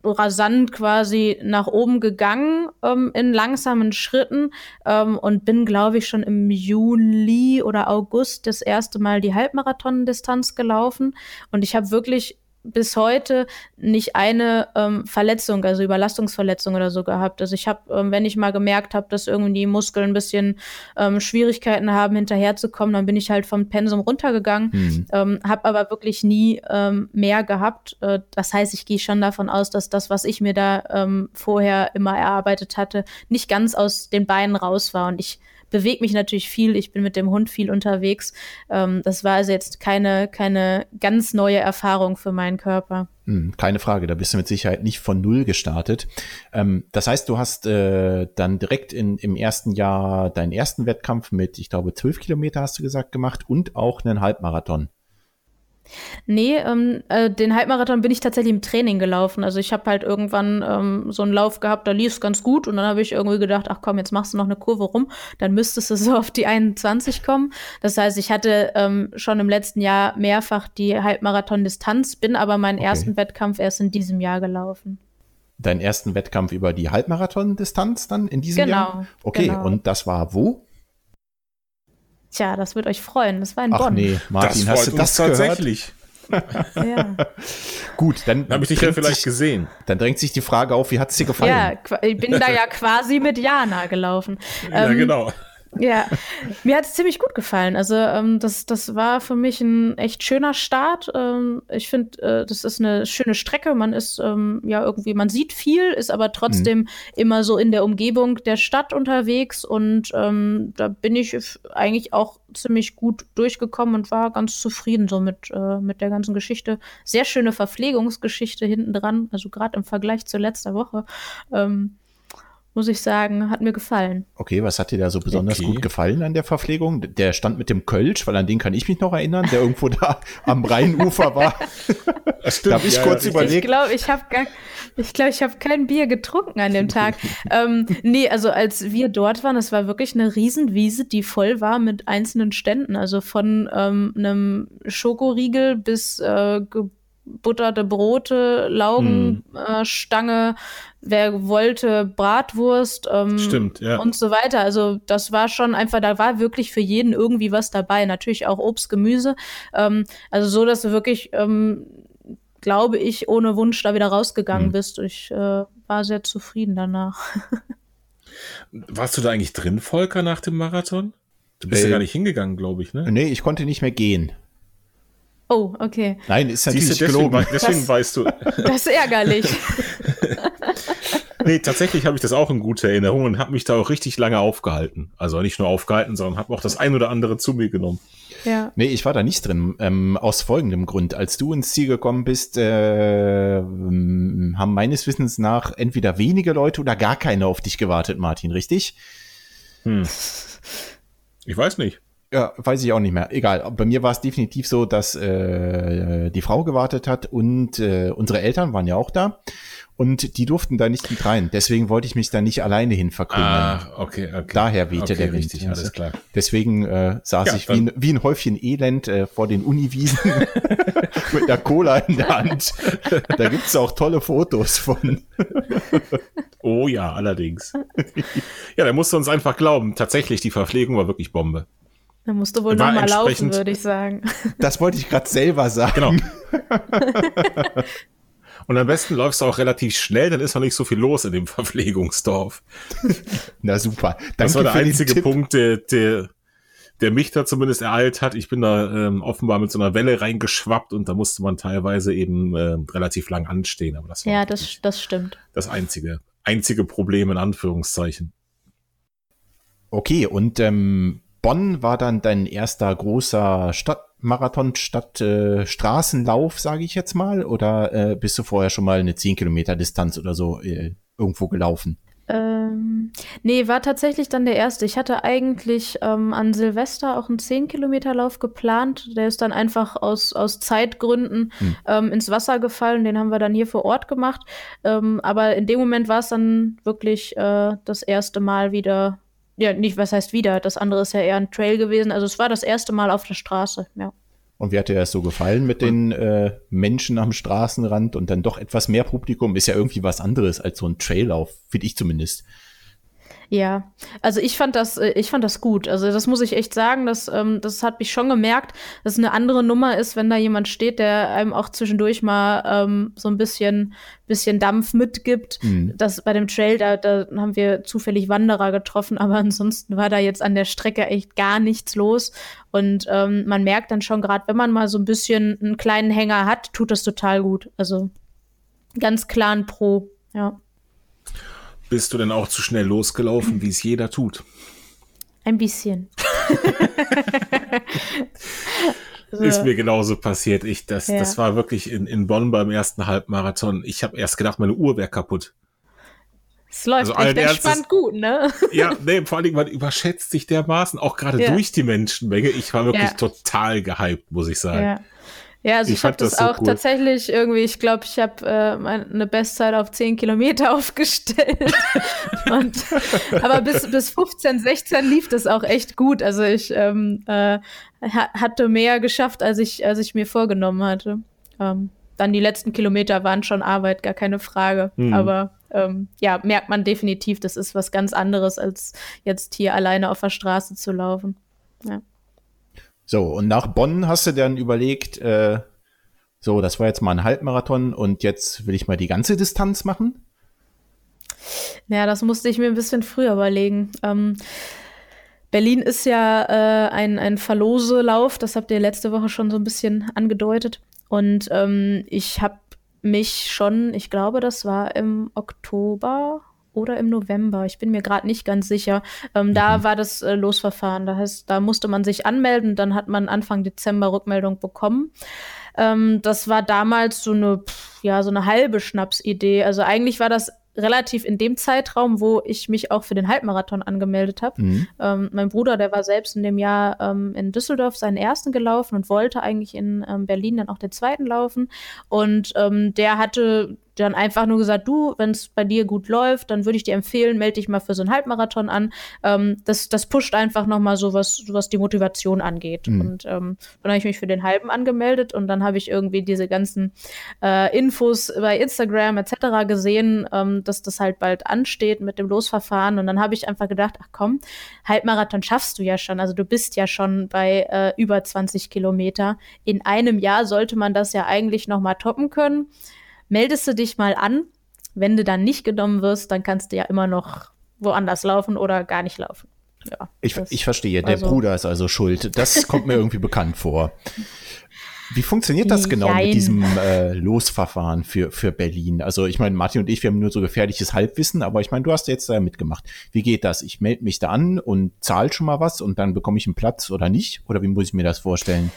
rasant quasi nach oben gegangen ähm, in langsamen Schritten ähm, und bin, glaube ich, schon im Juli oder August das erste Mal die Halbmarathon-Distanz gelaufen. Und ich habe wirklich bis heute nicht eine ähm, Verletzung, also Überlastungsverletzung oder so gehabt. Also ich habe, ähm, wenn ich mal gemerkt habe, dass irgendwie die Muskeln ein bisschen ähm, Schwierigkeiten haben, hinterherzukommen, dann bin ich halt vom Pensum runtergegangen, mhm. ähm, habe aber wirklich nie ähm, mehr gehabt. Äh, das heißt, ich gehe schon davon aus, dass das, was ich mir da ähm, vorher immer erarbeitet hatte, nicht ganz aus den Beinen raus war. Und ich bewege mich natürlich viel, ich bin mit dem Hund viel unterwegs. Ähm, das war also jetzt keine, keine ganz neue Erfahrung für meinen Körper. Hm, keine Frage, da bist du mit Sicherheit nicht von Null gestartet. Ähm, das heißt, du hast äh, dann direkt in, im ersten Jahr deinen ersten Wettkampf mit, ich glaube, zwölf Kilometer hast du gesagt, gemacht und auch einen Halbmarathon. Nee, ähm, äh, den Halbmarathon bin ich tatsächlich im Training gelaufen. Also ich habe halt irgendwann ähm, so einen Lauf gehabt, da lief es ganz gut und dann habe ich irgendwie gedacht, ach komm, jetzt machst du noch eine Kurve rum, dann müsstest du so auf die 21 kommen. Das heißt, ich hatte ähm, schon im letzten Jahr mehrfach die Halbmarathon-Distanz, bin aber meinen okay. ersten Wettkampf erst in diesem Jahr gelaufen. Deinen ersten Wettkampf über die Halbmarathon-Distanz dann in diesem genau, Jahr? Okay, genau. und das war wo? Tja, das wird euch freuen. Das war in Ach Bonn. nee, Martin, das hast du das tatsächlich? ja. Gut, dann habe ich dich ja vielleicht sich, gesehen. Dann drängt sich die Frage auf, wie hat es dir gefallen? Ja, ich bin da ja quasi mit Jana gelaufen. Ja, ähm, genau. Ja, mir hat es ziemlich gut gefallen. Also ähm, das, das war für mich ein echt schöner Start. Ähm, ich finde, äh, das ist eine schöne Strecke. Man ist ähm, ja irgendwie, man sieht viel, ist aber trotzdem mhm. immer so in der Umgebung der Stadt unterwegs und ähm, da bin ich eigentlich auch ziemlich gut durchgekommen und war ganz zufrieden so mit, äh, mit der ganzen Geschichte. Sehr schöne Verpflegungsgeschichte hinten dran, also gerade im Vergleich zur letzten Woche. Ähm, muss ich sagen, hat mir gefallen. Okay, was hat dir da so besonders okay. gut gefallen an der Verpflegung? Der stand mit dem Kölsch, weil an den kann ich mich noch erinnern, der irgendwo da am Rheinufer war. Stimmt, da habe ich ja, kurz ja, überlegt. Ich glaube, ich habe ich glaube, ich habe kein Bier getrunken an dem Tag. ähm, nee, also als wir dort waren, es war wirklich eine Riesenwiese, die voll war mit einzelnen Ständen. Also von ähm, einem Schokoriegel bis äh, gebutterte Brote, Laugenstange, hm. äh, wer wollte Bratwurst ähm, Stimmt, ja. und so weiter. Also das war schon einfach, da war wirklich für jeden irgendwie was dabei. Natürlich auch Obst, Gemüse. Ähm, also so, dass du wirklich, ähm, glaube ich, ohne Wunsch da wieder rausgegangen hm. bist. Ich äh, war sehr zufrieden danach. Warst du da eigentlich drin, Volker, nach dem Marathon? Du bist äh, ja gar nicht hingegangen, glaube ich, ne? Nee, ich konnte nicht mehr gehen. Oh, okay. Nein, ist natürlich Siehste, deswegen, gelogen. Deswegen das, weißt du. Das ist ärgerlich. nee, tatsächlich habe ich das auch in guter Erinnerung und habe mich da auch richtig lange aufgehalten. Also nicht nur aufgehalten, sondern habe auch das ein oder andere zu mir genommen. Ja. Nee, ich war da nicht drin. Ähm, aus folgendem Grund. Als du ins Ziel gekommen bist, äh, haben meines Wissens nach entweder wenige Leute oder gar keine auf dich gewartet, Martin, richtig? Hm. Ich weiß nicht. Ja, weiß ich auch nicht mehr. Egal. Bei mir war es definitiv so, dass äh, die Frau gewartet hat und äh, unsere Eltern waren ja auch da und die durften da nicht mit rein. Deswegen wollte ich mich da nicht alleine hin verkrümeln. Ah, okay, okay. Daher wehte okay, der Wind. Richtig, alles klar. Deswegen äh, saß ja, ich wie ein, wie ein Häufchen Elend äh, vor den Uniwiesen mit der Cola in der Hand. Da gibt's auch tolle Fotos von. oh ja, allerdings. Ja, da musst du uns einfach glauben. Tatsächlich, die Verpflegung war wirklich Bombe. Da musst du wohl nochmal laufen, würde ich sagen. Das wollte ich gerade selber sagen. Genau. Und am besten läufst du auch relativ schnell, dann ist noch nicht so viel los in dem Verpflegungsdorf. Na super. Danke das war der einzige Punkt, der, der, der mich da zumindest ereilt hat. Ich bin da ähm, offenbar mit so einer Welle reingeschwappt und da musste man teilweise eben äh, relativ lang anstehen. Aber das war ja, das, das stimmt. Das einzige, einzige Problem in Anführungszeichen. Okay, und ähm, Bonn war dann dein erster großer Stadtmarathon, Stadt äh, Straßenlauf, sage ich jetzt mal, oder äh, bist du vorher schon mal eine 10 Kilometer Distanz oder so äh, irgendwo gelaufen? Ähm, nee, war tatsächlich dann der erste. Ich hatte eigentlich ähm, an Silvester auch einen 10-Kilometer-Lauf geplant. Der ist dann einfach aus, aus Zeitgründen hm. ähm, ins Wasser gefallen. Den haben wir dann hier vor Ort gemacht. Ähm, aber in dem Moment war es dann wirklich äh, das erste Mal wieder ja, nicht, was heißt wieder? Das andere ist ja eher ein Trail gewesen. Also es war das erste Mal auf der Straße, ja. Und wie hat dir das so gefallen mit den äh, Menschen am Straßenrand und dann doch etwas mehr Publikum? Ist ja irgendwie was anderes als so ein Traillauf, finde ich zumindest. Ja, also ich fand das, äh, ich fand das gut. Also das muss ich echt sagen, das, ähm, das hat mich schon gemerkt, dass es eine andere Nummer ist, wenn da jemand steht, der einem auch zwischendurch mal ähm, so ein bisschen, bisschen Dampf mitgibt. Mhm. Das bei dem Trail, da, da haben wir zufällig Wanderer getroffen, aber ansonsten war da jetzt an der Strecke echt gar nichts los. Und ähm, man merkt dann schon, gerade wenn man mal so ein bisschen einen kleinen Hänger hat, tut das total gut. Also ganz klar ein Pro, ja. Bist du denn auch zu schnell losgelaufen, wie es jeder tut? Ein bisschen. so. Ist mir genauso passiert. Ich, das, ja. das war wirklich in, in Bonn beim ersten Halbmarathon. Ich habe erst gedacht, meine Uhr wäre kaputt. Es läuft also echt entspannt gut, ne? Ja, nee, vor allen Dingen, man überschätzt sich dermaßen, auch gerade ja. durch die Menschenmenge. Ich war wirklich ja. total gehypt, muss ich sagen. Ja. Ja, also ich, ich habe das, das so auch cool. tatsächlich irgendwie, ich glaube, ich habe äh, eine Bestzeit auf 10 Kilometer aufgestellt. Und, aber bis, bis 15, 16 lief das auch echt gut. Also ich ähm, äh, hatte mehr geschafft, als ich, als ich mir vorgenommen hatte. Ähm, dann die letzten Kilometer waren schon Arbeit, gar keine Frage. Mhm. Aber ähm, ja, merkt man definitiv, das ist was ganz anderes, als jetzt hier alleine auf der Straße zu laufen. Ja. So, und nach Bonn hast du dann überlegt, äh, so, das war jetzt mal ein Halbmarathon und jetzt will ich mal die ganze Distanz machen? Ja, das musste ich mir ein bisschen früher überlegen. Ähm, Berlin ist ja äh, ein, ein Verloselauf, das habt ihr letzte Woche schon so ein bisschen angedeutet. Und ähm, ich habe mich schon, ich glaube, das war im Oktober oder im November. Ich bin mir gerade nicht ganz sicher. Ähm, mhm. Da war das äh, Losverfahren. Das heißt, da musste man sich anmelden. Dann hat man Anfang Dezember Rückmeldung bekommen. Ähm, das war damals so eine, ja, so eine halbe Schnapsidee. Also eigentlich war das relativ in dem Zeitraum, wo ich mich auch für den Halbmarathon angemeldet habe. Mhm. Ähm, mein Bruder, der war selbst in dem Jahr ähm, in Düsseldorf seinen ersten gelaufen und wollte eigentlich in ähm, Berlin dann auch den zweiten laufen. Und ähm, der hatte dann einfach nur gesagt, du, wenn es bei dir gut läuft, dann würde ich dir empfehlen, melde dich mal für so einen Halbmarathon an. Ähm, das, das pusht einfach nochmal so was, was die Motivation angeht. Mhm. Und ähm, dann habe ich mich für den halben angemeldet und dann habe ich irgendwie diese ganzen äh, Infos bei Instagram etc. gesehen, ähm, dass das halt bald ansteht mit dem Losverfahren. Und dann habe ich einfach gedacht, ach komm, Halbmarathon schaffst du ja schon. Also du bist ja schon bei äh, über 20 Kilometer. In einem Jahr sollte man das ja eigentlich nochmal toppen können meldest du dich mal an. Wenn du dann nicht genommen wirst, dann kannst du ja immer noch woanders laufen oder gar nicht laufen. Ja, ich, ich verstehe, der also, Bruder ist also schuld. Das kommt mir irgendwie bekannt vor. Wie funktioniert das genau Jein. mit diesem äh, Losverfahren für, für Berlin? Also ich meine, Martin und ich, wir haben nur so gefährliches Halbwissen, aber ich meine, du hast jetzt da mitgemacht. Wie geht das? Ich melde mich da an und zahle schon mal was und dann bekomme ich einen Platz oder nicht? Oder wie muss ich mir das vorstellen?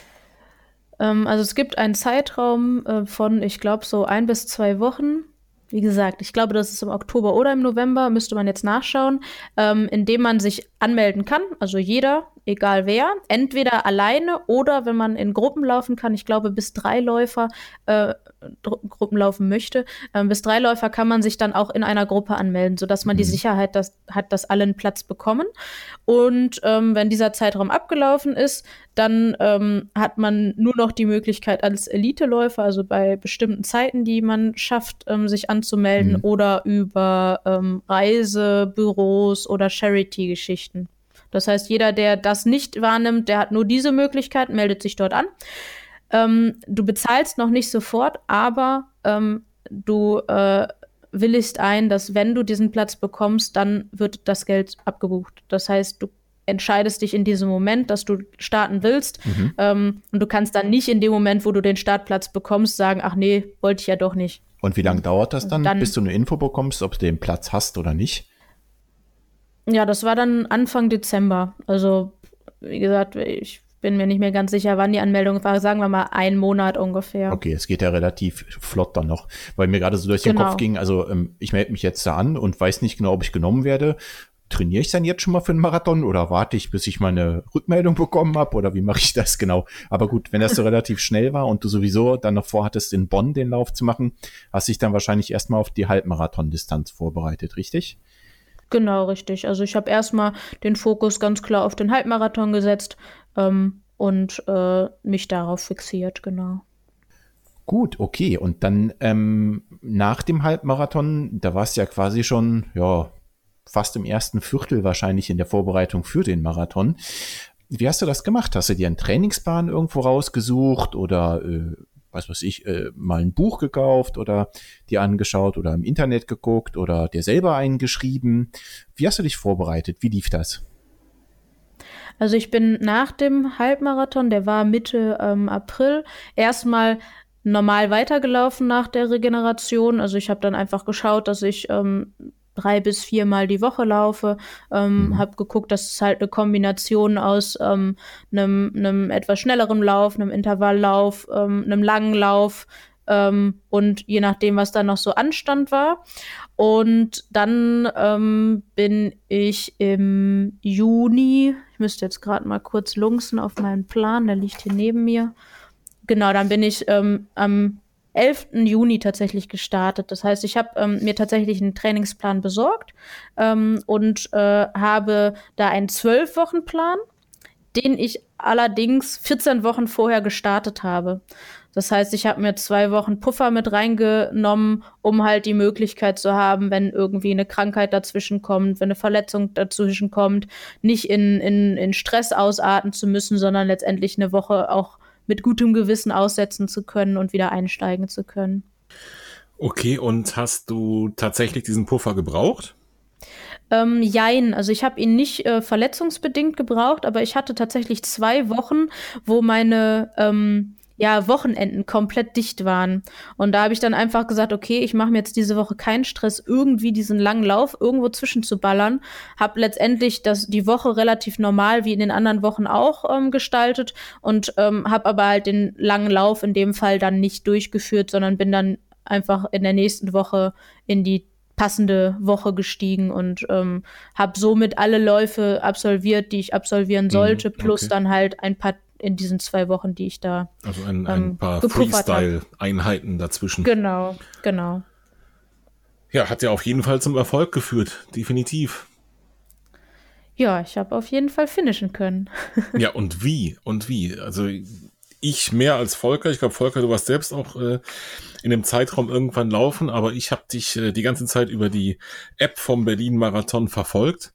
Ähm, also es gibt einen Zeitraum äh, von, ich glaube, so ein bis zwei Wochen. Wie gesagt, ich glaube, das ist im Oktober oder im November, müsste man jetzt nachschauen, ähm, in dem man sich anmelden kann. Also jeder, egal wer, entweder alleine oder wenn man in Gruppen laufen kann. Ich glaube, bis drei Läufer äh, Gruppen laufen möchte, äh, bis drei Läufer kann man sich dann auch in einer Gruppe anmelden, sodass man mhm. die Sicherheit dass, hat, dass alle einen Platz bekommen. Und ähm, wenn dieser Zeitraum abgelaufen ist, dann ähm, hat man nur noch die Möglichkeit als Eliteläufer, also bei bestimmten Zeiten, die man schafft, ähm, sich anzumelden mhm. oder über ähm, Reisebüros oder Charity-Geschichten. Das heißt, jeder, der das nicht wahrnimmt, der hat nur diese Möglichkeit, meldet sich dort an. Ähm, du bezahlst noch nicht sofort, aber ähm, du äh, willigst ein, dass wenn du diesen Platz bekommst, dann wird das Geld abgebucht. Das heißt, du entscheidest dich in diesem Moment, dass du starten willst. Mhm. Ähm, und du kannst dann nicht in dem Moment, wo du den Startplatz bekommst, sagen, ach nee, wollte ich ja doch nicht. Und wie lange dauert das dann, dann, bis du eine Info bekommst, ob du den Platz hast oder nicht? Ja, das war dann Anfang Dezember. Also, wie gesagt, ich bin mir nicht mehr ganz sicher, wann die Anmeldung war. Sagen wir mal ein Monat ungefähr. Okay, es geht ja relativ flott dann noch, weil mir gerade so durch den genau. Kopf ging, also ähm, ich melde mich jetzt da an und weiß nicht genau, ob ich genommen werde. Trainiere ich dann jetzt schon mal für einen Marathon oder warte ich, bis ich meine Rückmeldung bekommen habe oder wie mache ich das genau? Aber gut, wenn das so relativ schnell war und du sowieso dann noch vorhattest, in Bonn den Lauf zu machen, hast dich dann wahrscheinlich erstmal auf die Halbmarathon-Distanz vorbereitet, richtig? Genau, richtig. Also ich habe erstmal den Fokus ganz klar auf den Halbmarathon gesetzt ähm, und äh, mich darauf fixiert, genau. Gut, okay. Und dann ähm, nach dem Halbmarathon, da war es ja quasi schon, ja, fast im ersten Viertel wahrscheinlich in der Vorbereitung für den Marathon. Wie hast du das gemacht? Hast du dir einen Trainingsplan irgendwo rausgesucht oder äh, was weiß ich, äh, mal ein Buch gekauft oder dir angeschaut oder im Internet geguckt oder dir selber eingeschrieben. Wie hast du dich vorbereitet? Wie lief das? Also ich bin nach dem Halbmarathon, der war Mitte ähm, April, erstmal normal weitergelaufen nach der Regeneration. Also ich habe dann einfach geschaut, dass ich ähm, drei bis viermal die Woche laufe. Ähm, mhm. Habe geguckt, dass es halt eine Kombination aus ähm, einem, einem etwas schnelleren Lauf, einem Intervalllauf, ähm, einem langen Lauf ähm, und je nachdem, was da noch so Anstand war. Und dann ähm, bin ich im Juni, ich müsste jetzt gerade mal kurz lungsen auf meinen Plan, der liegt hier neben mir. Genau, dann bin ich ähm, am 11. Juni tatsächlich gestartet. Das heißt, ich habe ähm, mir tatsächlich einen Trainingsplan besorgt ähm, und äh, habe da einen Zwölf-Wochen-Plan, den ich allerdings 14 Wochen vorher gestartet habe. Das heißt, ich habe mir zwei Wochen Puffer mit reingenommen, um halt die Möglichkeit zu haben, wenn irgendwie eine Krankheit dazwischen kommt, wenn eine Verletzung dazwischen kommt, nicht in, in, in Stress ausarten zu müssen, sondern letztendlich eine Woche auch mit gutem Gewissen aussetzen zu können und wieder einsteigen zu können. Okay, und hast du tatsächlich diesen Puffer gebraucht? Ähm, jein, also ich habe ihn nicht äh, verletzungsbedingt gebraucht, aber ich hatte tatsächlich zwei Wochen, wo meine ähm, ja, Wochenenden komplett dicht waren. Und da habe ich dann einfach gesagt, okay, ich mache mir jetzt diese Woche keinen Stress, irgendwie diesen langen Lauf irgendwo zwischen zu ballern. Habe letztendlich das, die Woche relativ normal wie in den anderen Wochen auch ähm, gestaltet und ähm, habe aber halt den langen Lauf in dem Fall dann nicht durchgeführt, sondern bin dann einfach in der nächsten Woche in die passende Woche gestiegen und ähm, habe somit alle Läufe absolviert, die ich absolvieren mhm, sollte, mhm, okay. plus dann halt ein paar in diesen zwei Wochen, die ich da. Also ein, ein ähm, paar Freestyle-Einheiten dazwischen. Genau, genau. Ja, hat ja auf jeden Fall zum Erfolg geführt, definitiv. Ja, ich habe auf jeden Fall finishen können. ja, und wie? Und wie? Also ich mehr als Volker. Ich glaube, Volker, du warst selbst auch äh, in dem Zeitraum irgendwann laufen, aber ich habe dich äh, die ganze Zeit über die App vom Berlin Marathon verfolgt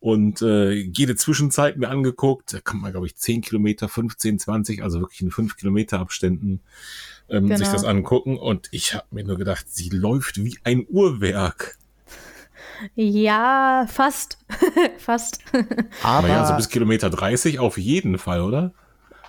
und äh, jede Zwischenzeit mir angeguckt. Da kann man, glaube ich, 10 Kilometer, 15, 20, also wirklich in 5 Kilometer Abständen ähm, genau. sich das angucken. Und ich habe mir nur gedacht, sie läuft wie ein Uhrwerk. Ja, fast. fast. Aber ja, so bis Kilometer 30 auf jeden Fall, oder?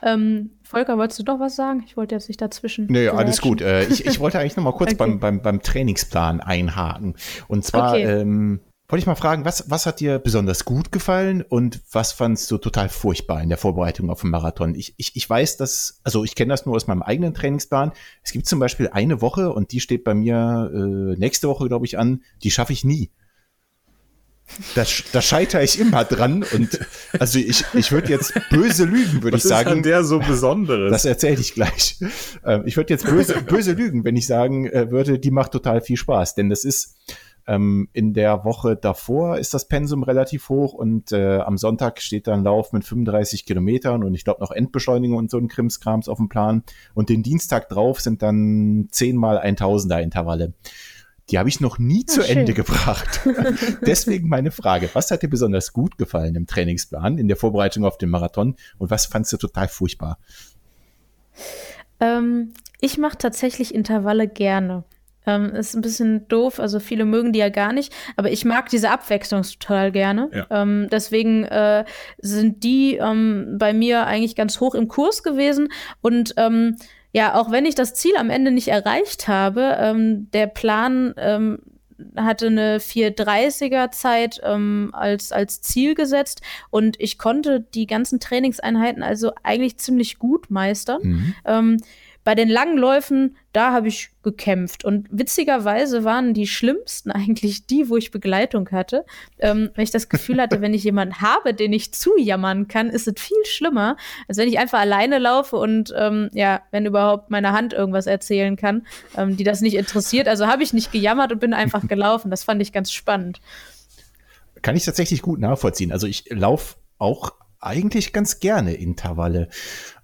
Ähm, Volker, wolltest du doch was sagen? Ich wollte jetzt nicht dazwischen. Nee, alles gut. Äh, ich, ich wollte eigentlich noch mal kurz okay. beim, beim, beim Trainingsplan einhaken. Und zwar, okay. ähm, wollte ich mal fragen, was, was hat dir besonders gut gefallen und was fandst du total furchtbar in der Vorbereitung auf den Marathon? Ich, ich, ich weiß, dass, also ich kenne das nur aus meinem eigenen Trainingsplan. Es gibt zum Beispiel eine Woche und die steht bei mir äh, nächste Woche, glaube ich, an, die schaffe ich nie. Da, da scheitere ich immer dran und also ich, ich würde jetzt böse lügen, würde ich sagen. Was ist an der so Besonderes? Das erzähle ich gleich. Ähm, ich würde jetzt böse, böse lügen, wenn ich sagen äh, würde, die macht total viel Spaß, denn das ist ähm, in der Woche davor ist das Pensum relativ hoch und äh, am Sonntag steht dann Lauf mit 35 Kilometern und ich glaube noch Endbeschleunigung und so ein Krimskrams auf dem Plan. Und den Dienstag drauf sind dann 10 mal 1000er Intervalle. Die habe ich noch nie Ach, zu schön. Ende gebracht. Deswegen meine Frage, was hat dir besonders gut gefallen im Trainingsplan, in der Vorbereitung auf den Marathon und was fandst du total furchtbar? Ähm, ich mache tatsächlich Intervalle gerne. Ähm, ist ein bisschen doof, also viele mögen die ja gar nicht, aber ich mag diese Abwechslung total gerne. Ja. Ähm, deswegen äh, sind die ähm, bei mir eigentlich ganz hoch im Kurs gewesen und ähm, ja, auch wenn ich das Ziel am Ende nicht erreicht habe, ähm, der Plan ähm, hatte eine 430er Zeit ähm, als, als Ziel gesetzt und ich konnte die ganzen Trainingseinheiten also eigentlich ziemlich gut meistern. Mhm. Ähm, bei den langen Läufen, da habe ich gekämpft. Und witzigerweise waren die schlimmsten eigentlich die, wo ich Begleitung hatte. Ähm, weil ich das Gefühl hatte, wenn ich jemanden habe, den ich zujammern kann, ist es viel schlimmer, als wenn ich einfach alleine laufe und ähm, ja, wenn überhaupt meine Hand irgendwas erzählen kann, ähm, die das nicht interessiert. Also habe ich nicht gejammert und bin einfach gelaufen. Das fand ich ganz spannend. Kann ich tatsächlich gut nachvollziehen. Also ich laufe auch eigentlich ganz gerne Intervalle.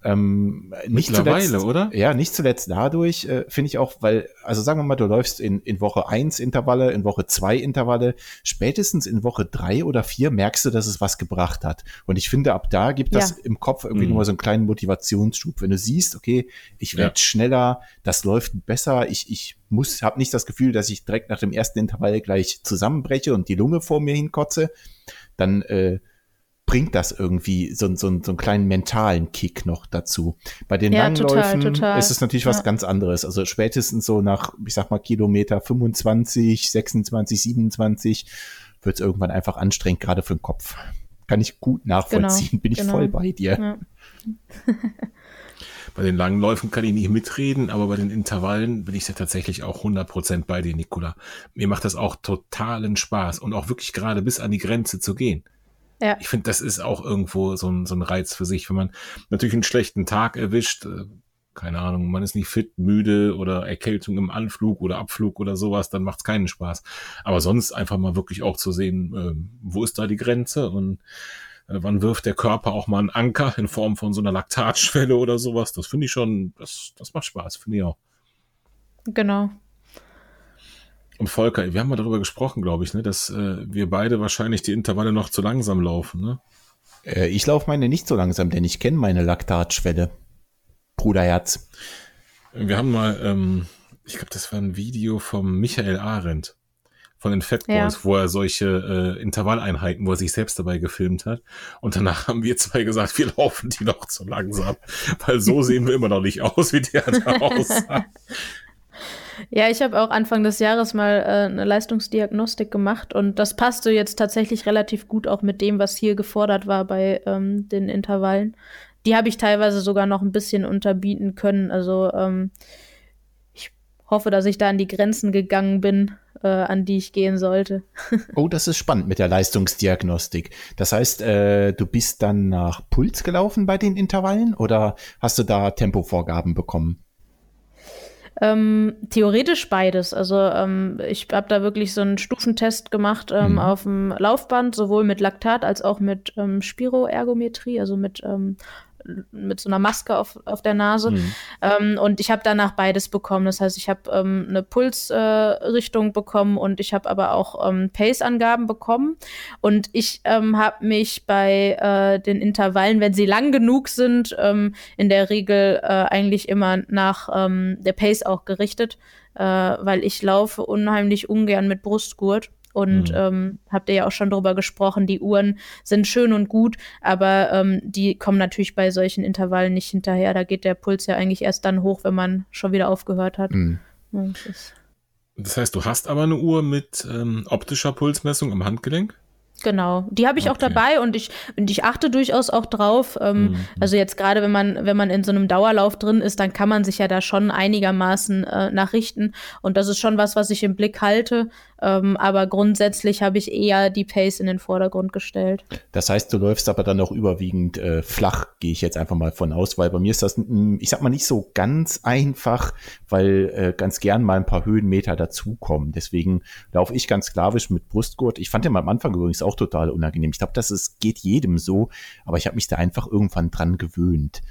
Ähm, nicht Mittlerweile, zuletzt, oder? Ja, nicht zuletzt dadurch, äh, finde ich auch, weil, also sagen wir mal, du läufst in, in Woche eins Intervalle, in Woche zwei Intervalle, spätestens in Woche drei oder vier merkst du, dass es was gebracht hat. Und ich finde, ab da gibt das ja. im Kopf irgendwie mhm. nur so einen kleinen Motivationsschub. Wenn du siehst, okay, ich werde ja. schneller, das läuft besser, ich, ich muss, habe nicht das Gefühl, dass ich direkt nach dem ersten Intervall gleich zusammenbreche und die Lunge vor mir hinkotze, dann äh, bringt das irgendwie so, so, so einen kleinen mentalen Kick noch dazu. Bei den ja, Langläufen total, total. ist es natürlich was ja. ganz anderes. Also spätestens so nach, ich sag mal, Kilometer 25, 26, 27 wird es irgendwann einfach anstrengend, gerade für den Kopf. Kann ich gut nachvollziehen, genau, bin ich genau. voll bei dir. Ja. bei den langen Läufen kann ich nicht mitreden, aber bei den Intervallen bin ich ja tatsächlich auch 100% bei dir, Nicola. Mir macht das auch totalen Spaß und auch wirklich gerade bis an die Grenze zu gehen. Ja. Ich finde, das ist auch irgendwo so ein, so ein Reiz für sich, wenn man natürlich einen schlechten Tag erwischt, äh, keine Ahnung, man ist nicht fit, müde oder Erkältung im Anflug oder Abflug oder sowas, dann macht es keinen Spaß. Aber sonst einfach mal wirklich auch zu sehen, äh, wo ist da die Grenze und äh, wann wirft der Körper auch mal einen Anker in Form von so einer Laktatschwelle oder sowas. Das finde ich schon, das, das macht Spaß, finde ich auch. Genau. Und Volker, wir haben mal darüber gesprochen, glaube ich, ne, dass äh, wir beide wahrscheinlich die Intervalle noch zu langsam laufen. Ne? Äh, ich laufe meine nicht so langsam, denn ich kenne meine Laktatschwelle. Bruderherz. Wir haben mal, ähm, ich glaube, das war ein Video vom Michael Arendt von den Fat Boys, ja. wo er solche äh, Intervalleinheiten, wo er sich selbst dabei gefilmt hat. Und danach haben wir zwei gesagt, wir laufen die noch zu langsam, weil so sehen wir immer noch nicht aus, wie der da aussah. Ja, ich habe auch Anfang des Jahres mal äh, eine Leistungsdiagnostik gemacht und das passte jetzt tatsächlich relativ gut auch mit dem, was hier gefordert war bei ähm, den Intervallen die habe ich teilweise sogar noch ein bisschen unterbieten können. Also ähm, ich hoffe, dass ich da an die Grenzen gegangen bin, äh, an die ich gehen sollte. oh, das ist spannend mit der Leistungsdiagnostik. Das heißt, äh, du bist dann nach Puls gelaufen bei den Intervallen oder hast du da Tempovorgaben bekommen? Ähm, theoretisch beides. Also ähm, ich habe da wirklich so einen Stufentest gemacht ähm, mhm. auf dem Laufband, sowohl mit Laktat als auch mit ähm, Spiroergometrie, also mit ähm, mit so einer Maske auf, auf der Nase. Mhm. Ähm, und ich habe danach beides bekommen. Das heißt, ich habe ähm, eine Pulsrichtung äh, bekommen und ich habe aber auch ähm, Pace-Angaben bekommen. Und ich ähm, habe mich bei äh, den Intervallen, wenn sie lang genug sind, ähm, in der Regel äh, eigentlich immer nach ähm, der Pace auch gerichtet, äh, weil ich laufe unheimlich ungern mit Brustgurt. Und mhm. ähm, habt ihr ja auch schon drüber gesprochen, die Uhren sind schön und gut, aber ähm, die kommen natürlich bei solchen Intervallen nicht hinterher. Da geht der Puls ja eigentlich erst dann hoch, wenn man schon wieder aufgehört hat. Mhm. Das, das, heißt, du hast aber eine Uhr mit ähm, optischer Pulsmessung am Handgelenk? Genau, die habe ich okay. auch dabei und ich, und ich achte durchaus auch drauf. Ähm, mhm. Also jetzt gerade, wenn man, wenn man in so einem Dauerlauf drin ist, dann kann man sich ja da schon einigermaßen äh, nachrichten. Und das ist schon was, was ich im Blick halte. Ähm, aber grundsätzlich habe ich eher die Pace in den Vordergrund gestellt. Das heißt, du läufst aber dann auch überwiegend äh, flach, gehe ich jetzt einfach mal von aus, weil bei mir ist das, ich sag mal, nicht so ganz einfach, weil äh, ganz gern mal ein paar Höhenmeter dazukommen. Deswegen laufe ich ganz sklavisch mit Brustgurt. Ich fand den am Anfang übrigens auch total unangenehm. Ich glaube, das ist, geht jedem so, aber ich habe mich da einfach irgendwann dran gewöhnt.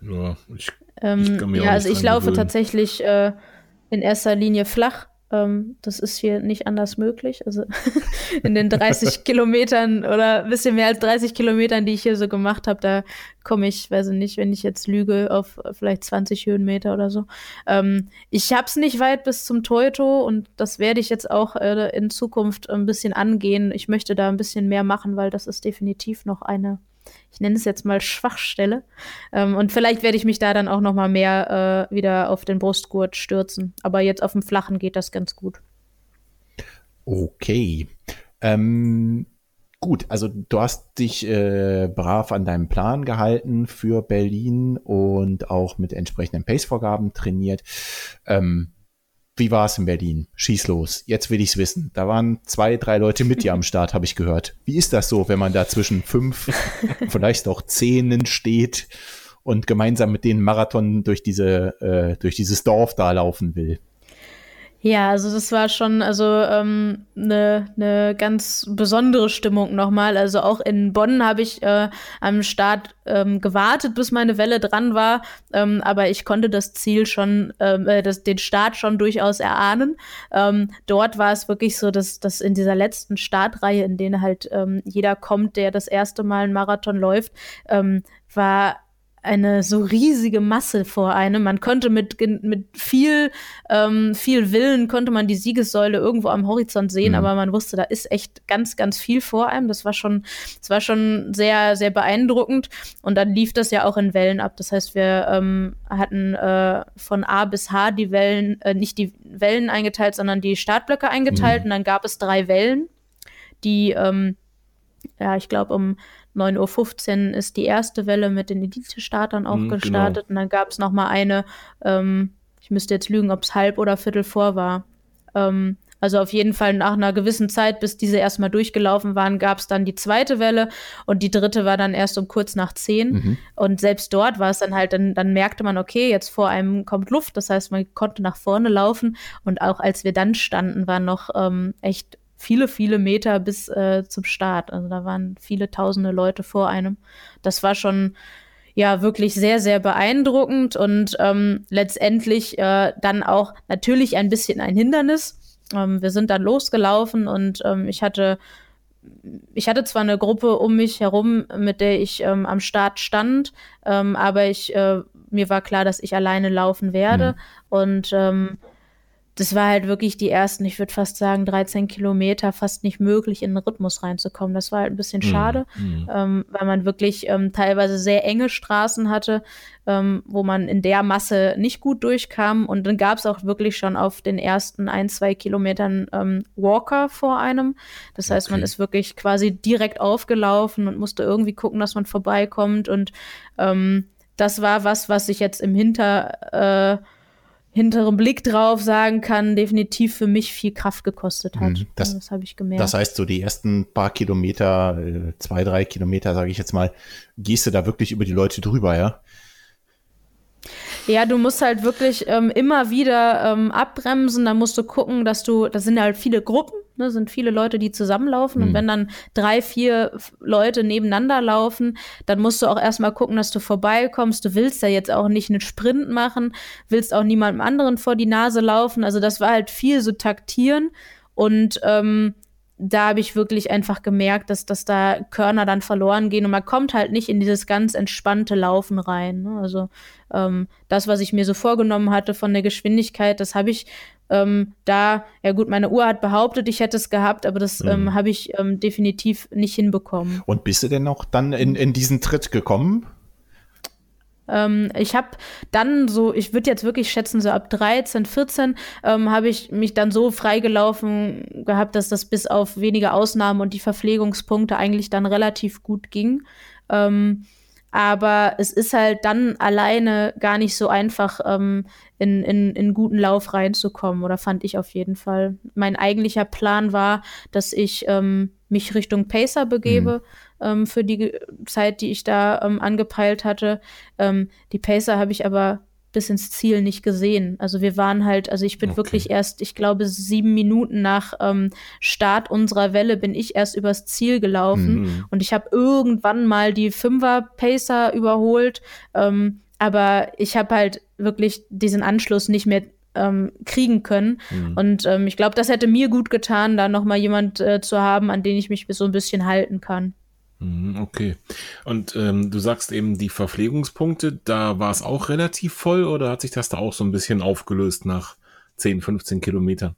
Ja, ich, ähm, ich kann mir ja also ich laufe gewöhnen. tatsächlich äh, in erster Linie flach ähm, das ist hier nicht anders möglich. Also in den 30 Kilometern oder ein bisschen mehr als 30 Kilometern, die ich hier so gemacht habe, da komme ich, weiß ich nicht, wenn ich jetzt lüge, auf vielleicht 20 Höhenmeter oder so. Ähm, ich habe es nicht weit bis zum Teuto und das werde ich jetzt auch äh, in Zukunft ein bisschen angehen. Ich möchte da ein bisschen mehr machen, weil das ist definitiv noch eine ich nenne es jetzt mal Schwachstelle. Ähm, und vielleicht werde ich mich da dann auch noch mal mehr äh, wieder auf den Brustgurt stürzen. Aber jetzt auf dem Flachen geht das ganz gut. Okay. Ähm, gut, also du hast dich äh, brav an deinem Plan gehalten für Berlin und auch mit entsprechenden Pace-Vorgaben trainiert. Ähm, wie war es in Berlin? Schieß los. Jetzt will ich's wissen. Da waren zwei, drei Leute mit dir am Start, habe ich gehört. Wie ist das so, wenn man da zwischen fünf, vielleicht auch zehnen steht und gemeinsam mit denen Marathon durch diese, äh, durch dieses Dorf da laufen will? Ja, also das war schon also ähm, eine ne ganz besondere Stimmung nochmal. Also auch in Bonn habe ich äh, am Start ähm, gewartet, bis meine Welle dran war, ähm, aber ich konnte das Ziel schon, ähm, äh, das, den Start schon durchaus erahnen. Ähm, dort war es wirklich so, dass, dass in dieser letzten Startreihe, in denen halt ähm, jeder kommt, der das erste Mal einen Marathon läuft, ähm, war eine so riesige Masse vor einem. Man konnte mit, mit viel, ähm, viel Willen konnte man die Siegessäule irgendwo am Horizont sehen, mhm. aber man wusste, da ist echt ganz, ganz viel vor einem. Das war schon, das war schon sehr, sehr beeindruckend. Und dann lief das ja auch in Wellen ab. Das heißt, wir ähm, hatten äh, von A bis H die Wellen, äh, nicht die Wellen eingeteilt, sondern die Startblöcke eingeteilt. Mhm. Und dann gab es drei Wellen, die, ähm, ja, ich glaube, um 9.15 Uhr ist die erste Welle mit den Elite-Startern auch mhm, gestartet. Genau. Und dann gab es noch mal eine, ähm, ich müsste jetzt lügen, ob es halb oder viertel vor war. Ähm, also auf jeden Fall nach einer gewissen Zeit, bis diese erstmal durchgelaufen waren, gab es dann die zweite Welle und die dritte war dann erst um kurz nach zehn. Mhm. Und selbst dort war es dann halt, dann, dann merkte man, okay, jetzt vor einem kommt Luft. Das heißt, man konnte nach vorne laufen. Und auch als wir dann standen, war noch ähm, echt viele, viele Meter bis äh, zum Start. Also da waren viele tausende Leute vor einem. Das war schon ja wirklich sehr, sehr beeindruckend und ähm, letztendlich äh, dann auch natürlich ein bisschen ein Hindernis. Ähm, wir sind dann losgelaufen und ähm, ich hatte ich hatte zwar eine Gruppe um mich herum, mit der ich ähm, am Start stand, ähm, aber ich, äh, mir war klar, dass ich alleine laufen werde. Mhm. Und ähm, das war halt wirklich die ersten, ich würde fast sagen, 13 Kilometer fast nicht möglich, in den Rhythmus reinzukommen. Das war halt ein bisschen mhm. schade, mhm. ähm, weil man wirklich ähm, teilweise sehr enge Straßen hatte, ähm, wo man in der Masse nicht gut durchkam. Und dann gab es auch wirklich schon auf den ersten ein, zwei Kilometern ähm, Walker vor einem. Das heißt, okay. man ist wirklich quasi direkt aufgelaufen und musste irgendwie gucken, dass man vorbeikommt. Und ähm, das war was, was sich jetzt im Hinter äh, hinterem Blick drauf sagen kann, definitiv für mich viel Kraft gekostet hat. Mhm. Das, das habe ich gemerkt. Das heißt, so die ersten paar Kilometer, äh, zwei, drei Kilometer, sage ich jetzt mal, gehst du da wirklich über die Leute drüber, ja? Ja, du musst halt wirklich ähm, immer wieder ähm, abbremsen. Da musst du gucken, dass du, da sind halt viele Gruppen, ne, sind viele Leute, die zusammenlaufen. Mhm. Und wenn dann drei, vier Leute nebeneinander laufen, dann musst du auch erstmal gucken, dass du vorbeikommst. Du willst ja jetzt auch nicht einen Sprint machen, willst auch niemandem anderen vor die Nase laufen. Also das war halt viel so taktieren und ähm, da habe ich wirklich einfach gemerkt, dass, dass da Körner dann verloren gehen und man kommt halt nicht in dieses ganz entspannte Laufen rein. Ne? Also ähm, das, was ich mir so vorgenommen hatte von der Geschwindigkeit, das habe ich ähm, da, ja gut, meine Uhr hat behauptet, ich hätte es gehabt, aber das ähm, mhm. habe ich ähm, definitiv nicht hinbekommen. Und bist du denn noch dann in, in diesen Tritt gekommen? Ähm, ich habe dann so, ich würde jetzt wirklich schätzen, so ab 13, 14 ähm, habe ich mich dann so freigelaufen gehabt, dass das bis auf wenige Ausnahmen und die Verpflegungspunkte eigentlich dann relativ gut ging. Ähm, aber es ist halt dann alleine gar nicht so einfach, ähm, in, in, in guten Lauf reinzukommen, oder fand ich auf jeden Fall. Mein eigentlicher Plan war, dass ich ähm, mich Richtung Pacer begebe mhm. ähm, für die Zeit, die ich da ähm, angepeilt hatte. Ähm, die Pacer habe ich aber bis ins Ziel nicht gesehen. Also wir waren halt, also ich bin okay. wirklich erst, ich glaube, sieben Minuten nach ähm, Start unserer Welle bin ich erst übers Ziel gelaufen mhm. und ich habe irgendwann mal die Fünfer Pacer überholt, ähm, aber ich habe halt wirklich diesen Anschluss nicht mehr ähm, kriegen können. Mhm. Und ähm, ich glaube, das hätte mir gut getan, da noch mal jemand äh, zu haben, an den ich mich so ein bisschen halten kann. Mhm, okay. Und ähm, du sagst eben die Verpflegungspunkte, da war es auch relativ voll oder hat sich das da auch so ein bisschen aufgelöst nach 10, 15 Kilometern?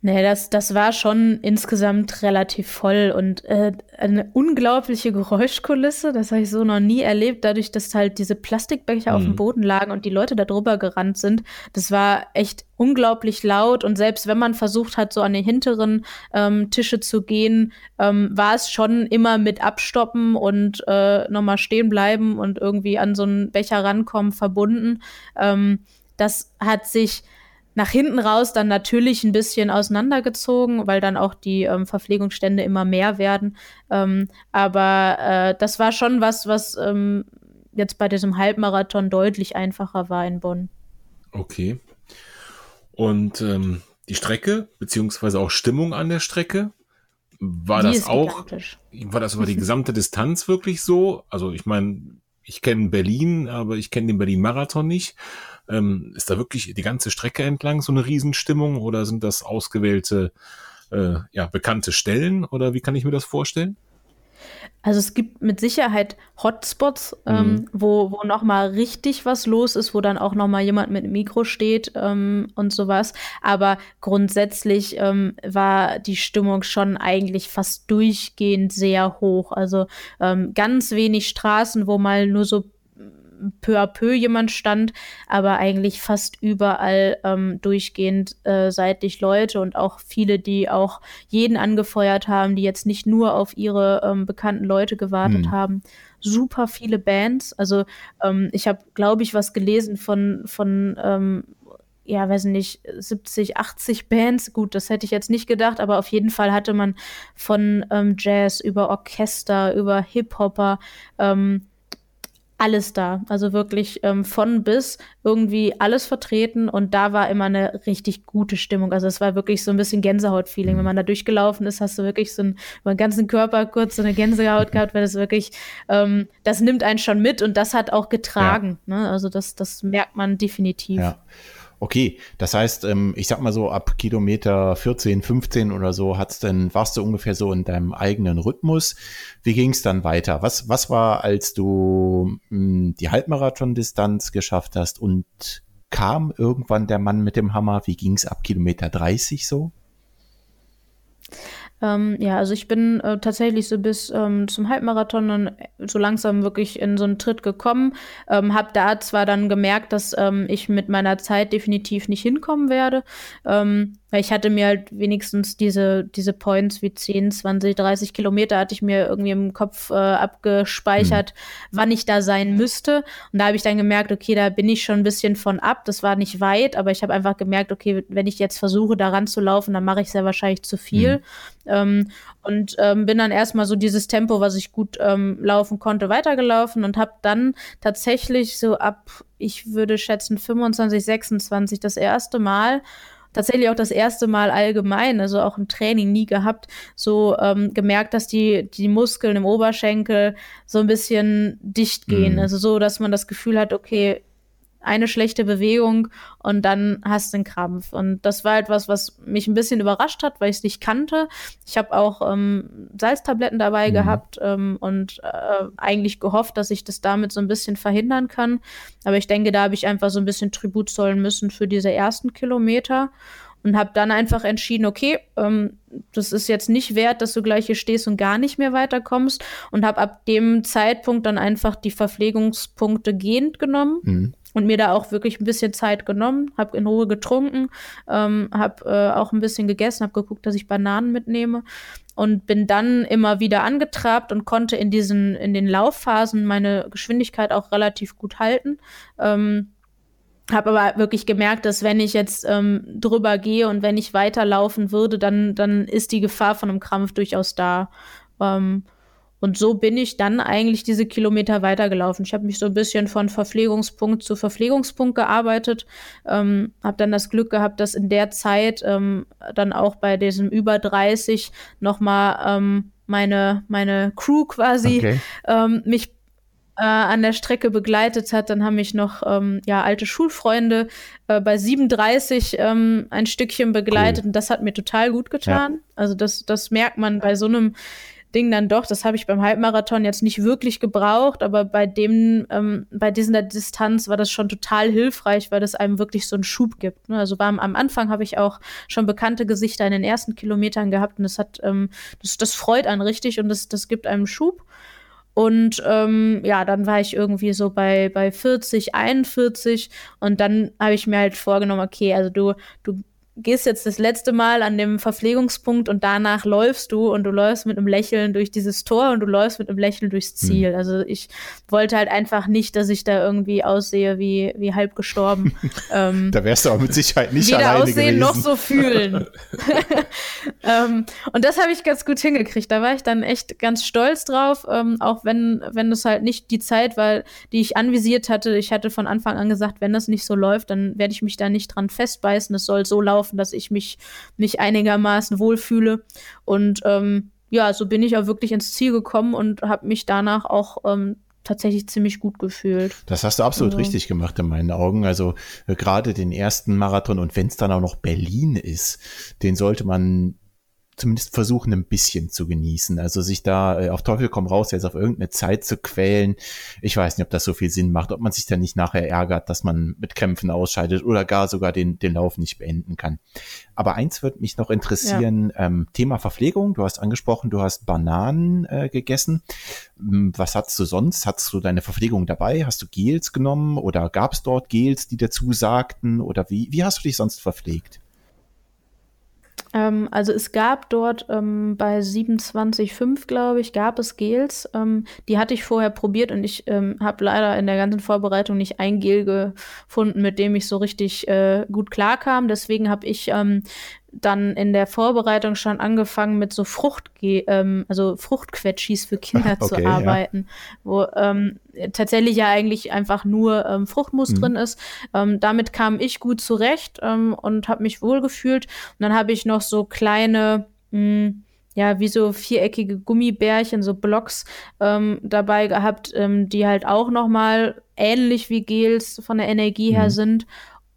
Nee, das, das war schon insgesamt relativ voll und äh, eine unglaubliche Geräuschkulisse. Das habe ich so noch nie erlebt, dadurch, dass halt diese Plastikbecher mhm. auf dem mhm. Boden lagen und die Leute da drüber gerannt sind. Das war echt unglaublich laut und selbst wenn man versucht hat, so an den hinteren ähm, Tische zu gehen, ähm, war es schon immer mit Abstoppen und äh, nochmal stehen bleiben und irgendwie an so einen Becher rankommen verbunden. Ähm, das hat sich nach hinten raus dann natürlich ein bisschen auseinandergezogen, weil dann auch die ähm, Verpflegungsstände immer mehr werden. Ähm, aber äh, das war schon was, was ähm, jetzt bei diesem Halbmarathon deutlich einfacher war in Bonn. Okay. Und ähm, die Strecke, beziehungsweise auch Stimmung an der Strecke, war die das auch, war das über die gesamte Distanz wirklich so? Also ich meine, ich kenne Berlin, aber ich kenne den Berlin-Marathon nicht. Ähm, ist da wirklich die ganze Strecke entlang so eine Riesenstimmung oder sind das ausgewählte, äh, ja, bekannte Stellen oder wie kann ich mir das vorstellen? Also es gibt mit Sicherheit Hotspots, ähm, mhm. wo, wo nochmal richtig was los ist, wo dann auch nochmal jemand mit dem Mikro steht ähm, und sowas. Aber grundsätzlich ähm, war die Stimmung schon eigentlich fast durchgehend sehr hoch. Also ähm, ganz wenig Straßen, wo mal nur so peu à peu jemand stand, aber eigentlich fast überall ähm, durchgehend äh, seitlich Leute und auch viele, die auch jeden angefeuert haben, die jetzt nicht nur auf ihre ähm, bekannten Leute gewartet hm. haben. Super viele Bands. Also ähm, ich habe, glaube ich, was gelesen von, von ähm, ja, weiß nicht, 70, 80 Bands. Gut, das hätte ich jetzt nicht gedacht, aber auf jeden Fall hatte man von ähm, Jazz über Orchester, über Hip-Hopper, ähm, alles da. Also wirklich ähm, von bis irgendwie alles vertreten und da war immer eine richtig gute Stimmung. Also es war wirklich so ein bisschen Gänsehaut-Feeling. Wenn man da durchgelaufen ist, hast du wirklich so einen, über den ganzen Körper kurz so eine Gänsehaut gehabt, weil das wirklich, ähm, das nimmt einen schon mit und das hat auch getragen. Ja. Ne? Also das, das merkt man definitiv. Ja. Okay, das heißt, ähm, ich sag mal so, ab Kilometer 14, 15 oder so hat's dann, warst du ungefähr so in deinem eigenen Rhythmus. Wie ging's dann weiter? Was, was war, als du mh, hm, die Halbmarathon-Distanz geschafft hast und kam irgendwann der Mann mit dem Hammer? Wie ging's ab Kilometer 30 so? Ähm, ja, also ich bin äh, tatsächlich so bis ähm, zum Halbmarathon dann so langsam wirklich in so einen Tritt gekommen. Ähm, hab da zwar dann gemerkt, dass ähm, ich mit meiner Zeit definitiv nicht hinkommen werde. Ähm, weil ich hatte mir halt wenigstens diese, diese Points wie 10, 20, 30 Kilometer hatte ich mir irgendwie im Kopf äh, abgespeichert, mhm. wann ich da sein müsste. Und da habe ich dann gemerkt, okay, da bin ich schon ein bisschen von ab. Das war nicht weit, aber ich habe einfach gemerkt, okay, wenn ich jetzt versuche, da ranzulaufen, dann mache ich sehr wahrscheinlich zu viel. Mhm. Ähm, und ähm, bin dann erstmal so dieses Tempo, was ich gut ähm, laufen konnte, weitergelaufen und habe dann tatsächlich so ab, ich würde schätzen, 25, 26 das erste Mal tatsächlich auch das erste Mal allgemein, also auch im Training nie gehabt, so ähm, gemerkt, dass die, die Muskeln im Oberschenkel so ein bisschen dicht gehen. Mhm. Also so, dass man das Gefühl hat, okay, eine schlechte Bewegung und dann hast du einen Krampf. Und das war etwas, was mich ein bisschen überrascht hat, weil ich es nicht kannte. Ich habe auch ähm, Salztabletten dabei mhm. gehabt ähm, und äh, eigentlich gehofft, dass ich das damit so ein bisschen verhindern kann. Aber ich denke, da habe ich einfach so ein bisschen Tribut zollen müssen für diese ersten Kilometer und habe dann einfach entschieden, okay, ähm, das ist jetzt nicht wert, dass du gleich hier stehst und gar nicht mehr weiterkommst und habe ab dem Zeitpunkt dann einfach die Verpflegungspunkte gehend genommen. Mhm und mir da auch wirklich ein bisschen Zeit genommen, habe in Ruhe getrunken, ähm, habe äh, auch ein bisschen gegessen, habe geguckt, dass ich Bananen mitnehme und bin dann immer wieder angetrabt und konnte in diesen in den Laufphasen meine Geschwindigkeit auch relativ gut halten. Ähm, habe aber wirklich gemerkt, dass wenn ich jetzt ähm, drüber gehe und wenn ich weiterlaufen würde, dann dann ist die Gefahr von einem Krampf durchaus da. Ähm, und so bin ich dann eigentlich diese Kilometer weitergelaufen. Ich habe mich so ein bisschen von Verpflegungspunkt zu Verpflegungspunkt gearbeitet, ähm, habe dann das Glück gehabt, dass in der Zeit ähm, dann auch bei diesem über 30 nochmal ähm, meine, meine Crew quasi okay. ähm, mich äh, an der Strecke begleitet hat. Dann haben mich noch ähm, ja, alte Schulfreunde äh, bei 37 ähm, ein Stückchen begleitet cool. und das hat mir total gut getan. Ja. Also das, das merkt man bei so einem Ding dann doch, das habe ich beim Halbmarathon jetzt nicht wirklich gebraucht, aber bei dem, ähm, bei dieser Distanz war das schon total hilfreich, weil das einem wirklich so einen Schub gibt. Ne? Also war, am Anfang habe ich auch schon bekannte Gesichter in den ersten Kilometern gehabt und das hat, ähm, das, das freut einen richtig und das, das gibt einem Schub. Und ähm, ja, dann war ich irgendwie so bei, bei 40, 41 und dann habe ich mir halt vorgenommen, okay, also du, du gehst jetzt das letzte Mal an dem Verpflegungspunkt und danach läufst du und du läufst mit einem Lächeln durch dieses Tor und du läufst mit einem Lächeln durchs hm. Ziel. Mhm. Also ich wollte halt einfach nicht, dass ich da irgendwie aussehe wie, wie halb gestorben. ähm, da wärst du auch mit Sicherheit nicht weder alleine aussehen gewesen. noch so fühlen. ähm, und das habe ich ganz gut hingekriegt. Da war ich dann echt ganz stolz drauf, ähm, auch wenn, wenn das halt nicht die Zeit war, die ich anvisiert hatte. Ich hatte von Anfang an gesagt, wenn das nicht so läuft, dann werde ich mich da nicht dran festbeißen. Es soll so laufen, dass ich mich nicht einigermaßen wohlfühle. Und ähm, ja, so bin ich auch wirklich ins Ziel gekommen und habe mich danach auch ähm, tatsächlich ziemlich gut gefühlt. Das hast du absolut also. richtig gemacht in meinen Augen. Also äh, gerade den ersten Marathon und wenn es dann auch noch Berlin ist, den sollte man zumindest versuchen, ein bisschen zu genießen. Also sich da äh, auf Teufel komm raus, jetzt auf irgendeine Zeit zu quälen. Ich weiß nicht, ob das so viel Sinn macht, ob man sich dann nicht nachher ärgert, dass man mit Kämpfen ausscheidet oder gar sogar den, den Lauf nicht beenden kann. Aber eins wird mich noch interessieren, ja. ähm, Thema Verpflegung. Du hast angesprochen, du hast Bananen äh, gegessen. Hm, was hast du sonst? Hast du deine Verpflegung dabei? Hast du Gels genommen oder gab es dort Gels, die dazu sagten? Oder wie, wie hast du dich sonst verpflegt? Ähm, also es gab dort ähm, bei 27,5, glaube ich, gab es Gels. Ähm, die hatte ich vorher probiert und ich ähm, habe leider in der ganzen Vorbereitung nicht ein Gel gefunden, mit dem ich so richtig äh, gut klarkam. Deswegen habe ich ähm, dann in der Vorbereitung schon angefangen mit so Frucht, ähm, also Fruchtquetschis für Kinder okay, zu arbeiten, ja. wo ähm, tatsächlich ja eigentlich einfach nur ähm, Fruchtmus mhm. drin ist. Ähm, damit kam ich gut zurecht ähm, und habe mich wohlgefühlt. Und dann habe ich noch so kleine mh, hm, ja, wie so viereckige Gummibärchen, so Blocks ähm, dabei gehabt, die halt auch noch mal ähnlich wie Gels von der Energie her mhm. sind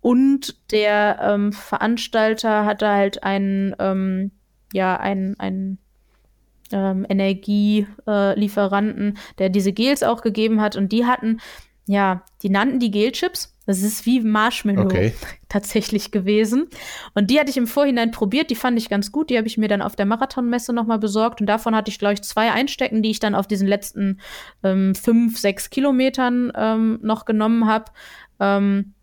und der ähm, Veranstalter hatte halt einen, ähm, ja, einen, einen ähm, Energielieferanten, äh, der diese Gels auch gegeben hat. Und die hatten, ja, die nannten die Gelchips. Das ist wie Marshmallow okay. tatsächlich gewesen. Und die hatte ich im Vorhinein probiert, die fand ich ganz gut. Die habe ich mir dann auf der Marathonmesse nochmal besorgt. Und davon hatte ich, glaube ich, zwei Einstecken, die ich dann auf diesen letzten ähm, fünf, sechs Kilometern ähm, noch genommen habe. Ähm,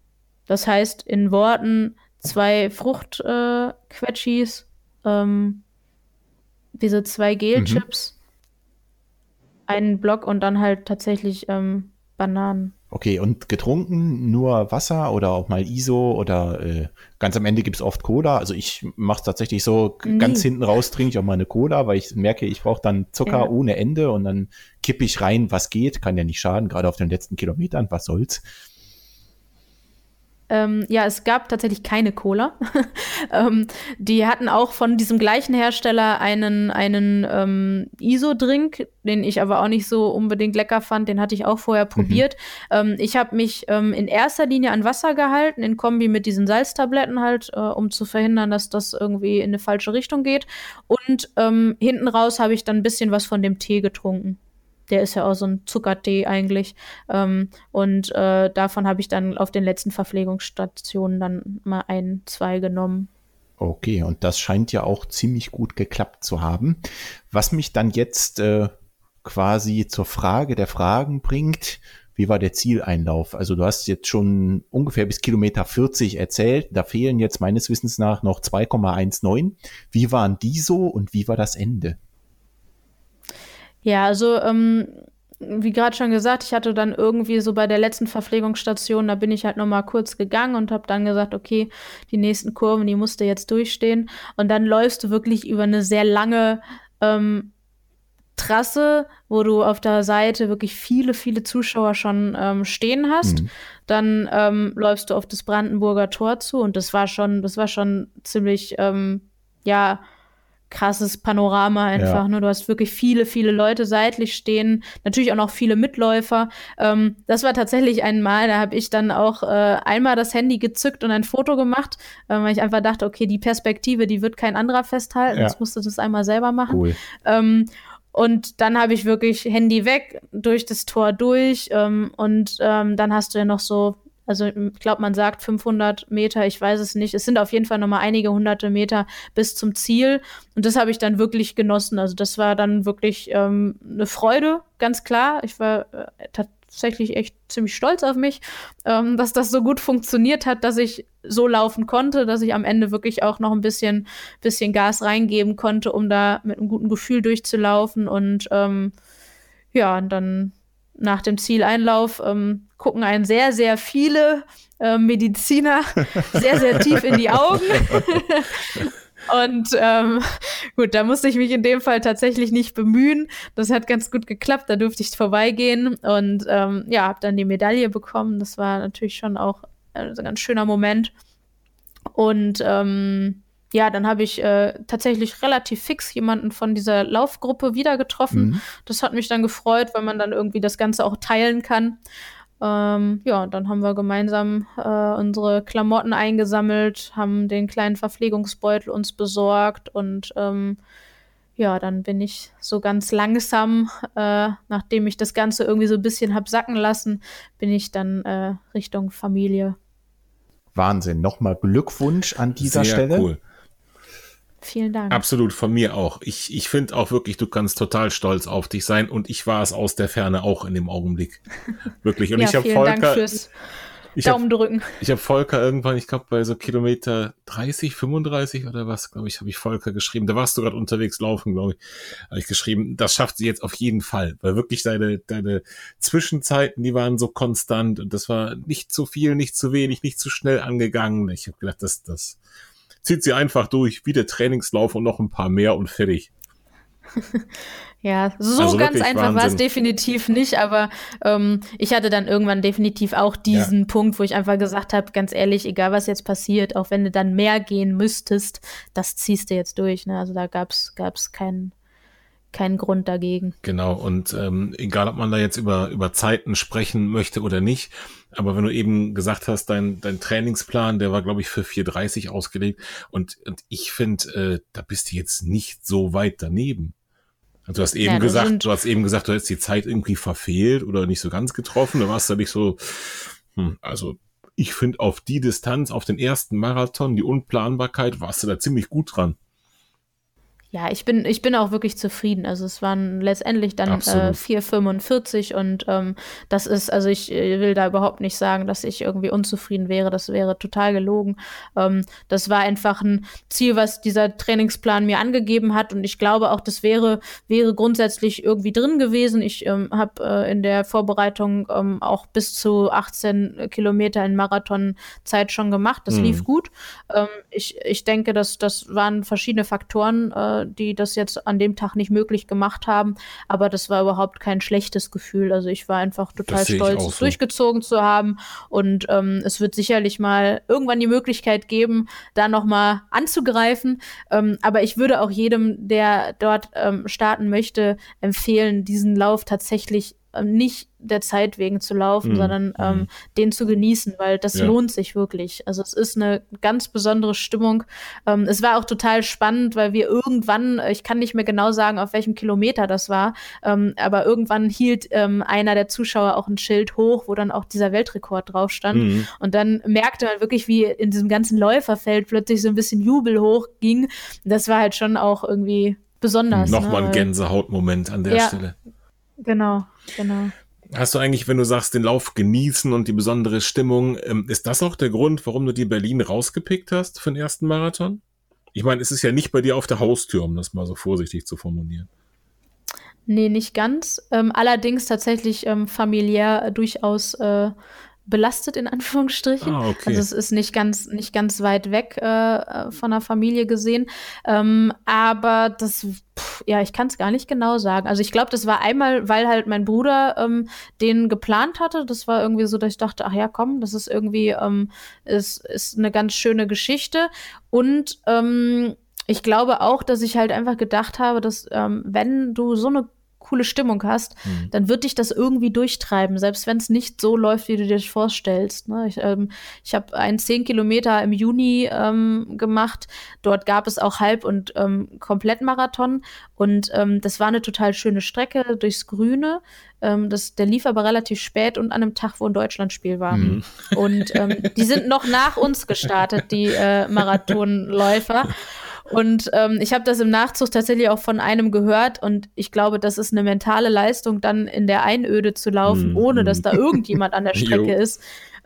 das heißt, in Worten zwei Fruchtquetschis, äh, ähm, diese zwei Gelchips, mhm. einen Block und dann halt tatsächlich ähm, Bananen. Okay, und getrunken nur Wasser oder auch mal ISO oder äh, ganz am Ende gibt es oft Cola. Also ich mache es tatsächlich so, nee. ganz hinten raus trinke ich auch mal eine Cola, weil ich merke, ich brauche dann Zucker ja. ohne Ende und dann kippe ich rein, was geht, kann ja nicht schaden, gerade auf den letzten Kilometern, was soll's. Ähm, ja, es gab tatsächlich keine Cola. ähm, die hatten auch von diesem gleichen Hersteller einen, einen ähm, ISO-Drink, den ich aber auch nicht so unbedingt lecker fand. Den hatte ich auch vorher mhm. probiert. Mhm. ich habe mich ähm, in erster Linie an Wasser gehalten, in Kombi mit diesen Salztabletten halt, äh, um zu verhindern, dass das irgendwie in eine falsche Richtung geht. Und ähm, hinten raus habe ich dann ein bisschen was von dem Tee getrunken der ist ja auch so ein Zuckertee eigentlich. Ähm, und äh, davon habe ich dann auf den letzten Verpflegungsstationen dann mal ein, zwei genommen. Okay, und das scheint ja auch ziemlich gut geklappt zu haben. Was mich dann jetzt äh, quasi zur Frage der Fragen bringt, wie war der Zieleinlauf? Also du hast jetzt schon ungefähr bis Kilometer 40 erzählt. Da fehlen jetzt meines Wissens nach noch 2,19. Wie waren die so und wie war das Ende? Ja, also ähm, wie gerade schon gesagt, ich hatte dann irgendwie so bei der letzten Verpflegungsstation, da bin ich halt noch mal kurz gegangen und habe dann gesagt, okay, die nächsten Kurven, die musst du jetzt durchstehen. Und dann läufst du wirklich über eine sehr lange ähm, Trasse, wo du auf der Seite wirklich viele, viele Zuschauer schon ähm, stehen hast. Mhm. Dann ähm, läufst du auf das Brandenburger Tor zu und das war schon, das war schon ziemlich, ähm, ja, krasses Panorama einfach. Ja. Ne? Du hast wirklich viele, viele Leute seitlich stehen, natürlich auch noch viele Mitläufer. Ähm, das war tatsächlich einmal, da habe ich dann auch äh, einmal das Handy gezückt und ein Foto gemacht, äh, weil ich einfach dachte, okay, die Perspektive, die wird kein anderer festhalten. Ja. Jetzt musste das einmal selber machen. Cool. Ähm, und dann habe ich wirklich Handy weg, durch das Tor durch. Ähm, und ähm, dann hast du ja noch so also ich glaube, man sagt 500 Meter, ich weiß es nicht. Es sind auf jeden Fall noch mal einige hunderte Meter bis zum Ziel. Und das habe ich dann wirklich genossen. Also das war dann wirklich ähm, eine Freude, ganz klar. Ich war äh, tatsächlich echt ziemlich stolz auf mich, ähm, dass das so gut funktioniert hat, dass ich so laufen konnte, dass ich am Ende wirklich auch noch ein bisschen, bisschen Gas reingeben konnte, um da mit einem guten Gefühl durchzulaufen. Und ähm, ja, und dann nach dem Zieleinlauf ähm, gucken einen sehr, sehr viele äh, Mediziner sehr, sehr tief in die Augen. Und ähm, gut, da musste ich mich in dem Fall tatsächlich nicht bemühen. Das hat ganz gut geklappt. Da durfte ich vorbeigehen und ähm, ja, habe dann die Medaille bekommen. Das war natürlich schon auch ein ganz schöner Moment. Und ähm, ja, dann habe ich äh, tatsächlich relativ fix jemanden von dieser Laufgruppe wieder getroffen. Mhm. Das hat mich dann gefreut, weil man dann irgendwie das Ganze auch teilen kann. Ähm, ja, dann haben wir gemeinsam äh, unsere Klamotten eingesammelt, haben den kleinen Verpflegungsbeutel uns besorgt und ähm, ja, dann bin ich so ganz langsam, äh, nachdem ich das Ganze irgendwie so ein bisschen hab sacken lassen, bin ich dann äh, Richtung Familie. Wahnsinn. Nochmal Glückwunsch an dieser Sehr Stelle. Cool. Vielen Dank. Absolut, von mir auch. Ich, ich finde auch wirklich, du kannst total stolz auf dich sein und ich war es aus der Ferne auch in dem Augenblick. Wirklich. Und ja, ich habe Volker. Dank fürs ich Daumen hab, drücken. Ich habe Volker irgendwann, ich glaube bei so Kilometer 30, 35 oder was, glaube ich, habe ich Volker geschrieben. Da warst du gerade unterwegs laufen, glaube ich. Habe ich geschrieben, das schafft sie jetzt auf jeden Fall, weil wirklich deine deine Zwischenzeiten, die waren so konstant und das war nicht zu viel, nicht zu wenig, nicht zu schnell angegangen. Ich habe gedacht, das das zieht sie einfach durch, wie der Trainingslauf und noch ein paar mehr und fertig. Ja, so also ganz einfach war es definitiv nicht, aber ähm, ich hatte dann irgendwann definitiv auch diesen ja. Punkt, wo ich einfach gesagt habe, ganz ehrlich, egal was jetzt passiert, auch wenn du dann mehr gehen müsstest, das ziehst du jetzt durch. Ne? Also da gab es keinen keinen Grund dagegen. Genau, und ähm, egal, ob man da jetzt über, über Zeiten sprechen möchte oder nicht, aber wenn du eben gesagt hast, dein, dein Trainingsplan, der war, glaube ich, für 4.30 ausgelegt und, und ich finde, äh, da bist du jetzt nicht so weit daneben. Also du hast eben ja, gesagt, du hast eben gesagt, du hättest die Zeit irgendwie verfehlt oder nicht so ganz getroffen. Da warst du nicht so, hm, also ich finde auf die Distanz, auf den ersten Marathon, die Unplanbarkeit, warst du da ziemlich gut dran. Ja, ich bin, ich bin auch wirklich zufrieden. Also es waren letztendlich dann äh, 4,45 und ähm, das ist, also ich äh, will da überhaupt nicht sagen, dass ich irgendwie unzufrieden wäre. Das wäre total gelogen. Ähm, das war einfach ein Ziel, was dieser Trainingsplan mir angegeben hat und ich glaube auch, das wäre, wäre grundsätzlich irgendwie drin gewesen. Ich ähm, habe äh, in der Vorbereitung ähm, auch bis zu 18 Kilometer in Marathonzeit schon gemacht. Das mhm. lief gut. Ähm, ich, ich denke, dass das waren verschiedene Faktoren, äh, die das jetzt an dem Tag nicht möglich gemacht haben. Aber das war überhaupt kein schlechtes Gefühl. Also ich war einfach total stolz, es so. durchgezogen zu haben. Und ähm, es wird sicherlich mal irgendwann die Möglichkeit geben, da nochmal anzugreifen. Ähm, aber ich würde auch jedem, der dort ähm, starten möchte, empfehlen, diesen Lauf tatsächlich nicht der Zeit wegen zu laufen, mhm. sondern ähm, mhm. den zu genießen, weil das ja. lohnt sich wirklich. Also es ist eine ganz besondere Stimmung. Ähm, es war auch total spannend, weil wir irgendwann, äh, ich kann nicht mehr genau sagen, auf welchem Kilometer das war, ähm, aber irgendwann hielt ähm, einer der Zuschauer auch ein Schild hoch, wo dann auch dieser Weltrekord drauf stand. Mhm. Und dann merkte man wirklich, wie in diesem ganzen Läuferfeld plötzlich so ein bisschen Jubel hochging. Das war halt schon auch irgendwie besonders. Nochmal ne? ein Gänsehautmoment an der ja, Stelle. Genau, genau. Hast du eigentlich, wenn du sagst, den Lauf genießen und die besondere Stimmung, ähm, ist das auch der Grund, warum du die Berlin rausgepickt hast für den ersten Marathon? Ich meine, es ist ja nicht bei dir auf der Haustür, um das mal so vorsichtig zu formulieren. Nee, nicht ganz. Ähm, allerdings tatsächlich ähm, familiär durchaus äh, belastet in Anführungsstrichen. Ah, okay. Also es ist nicht ganz nicht ganz weit weg äh, von der Familie gesehen, ähm, aber das pff, ja ich kann es gar nicht genau sagen. Also ich glaube, das war einmal, weil halt mein Bruder ähm, den geplant hatte. Das war irgendwie so, dass ich dachte, ach ja, komm, das ist irgendwie ähm, ist ist eine ganz schöne Geschichte und ähm, ich glaube auch, dass ich halt einfach gedacht habe, dass ähm, wenn du so eine coole Stimmung hast, mhm. dann wird dich das irgendwie durchtreiben, selbst wenn es nicht so läuft, wie du dir das vorstellst. Ne? Ich, ähm, ich habe einen 10 Kilometer im Juni ähm, gemacht. Dort gab es auch Halb- und ähm, Komplettmarathon. Und ähm, das war eine total schöne Strecke durchs Grüne. Ähm, das, der lief aber relativ spät und an einem Tag, wo ein Deutschlandspiel war. Mhm. Und ähm, die sind noch nach uns gestartet, die äh, Marathonläufer. Und ähm, ich habe das im Nachzug tatsächlich auch von einem gehört und ich glaube, das ist eine mentale Leistung, dann in der Einöde zu laufen, mm, ohne dass da irgendjemand an der Strecke ist.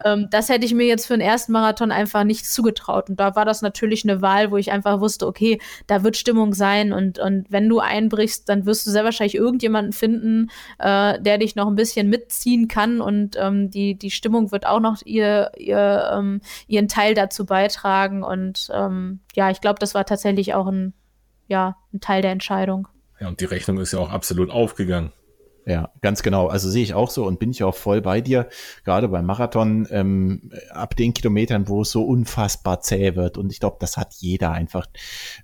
Ähm, das hätte ich mir jetzt für den ersten Marathon einfach nicht zugetraut. Und da war das natürlich eine Wahl, wo ich einfach wusste, okay, da wird Stimmung sein und, und wenn du einbrichst, dann wirst du sehr wahrscheinlich irgendjemanden finden, äh, der dich noch ein bisschen mitziehen kann und ähm, die, die Stimmung wird auch noch ihr, ihr, ähm, ihren Teil dazu beitragen. Und ähm, ja, ich glaube, das war tatsächlich auch ein, ja, ein Teil der Entscheidung. Ja, und die Rechnung ist ja auch absolut aufgegangen. Ja, ganz genau. Also sehe ich auch so und bin ich auch voll bei dir. Gerade beim Marathon, ähm, ab den Kilometern, wo es so unfassbar zäh wird. Und ich glaube, das hat jeder einfach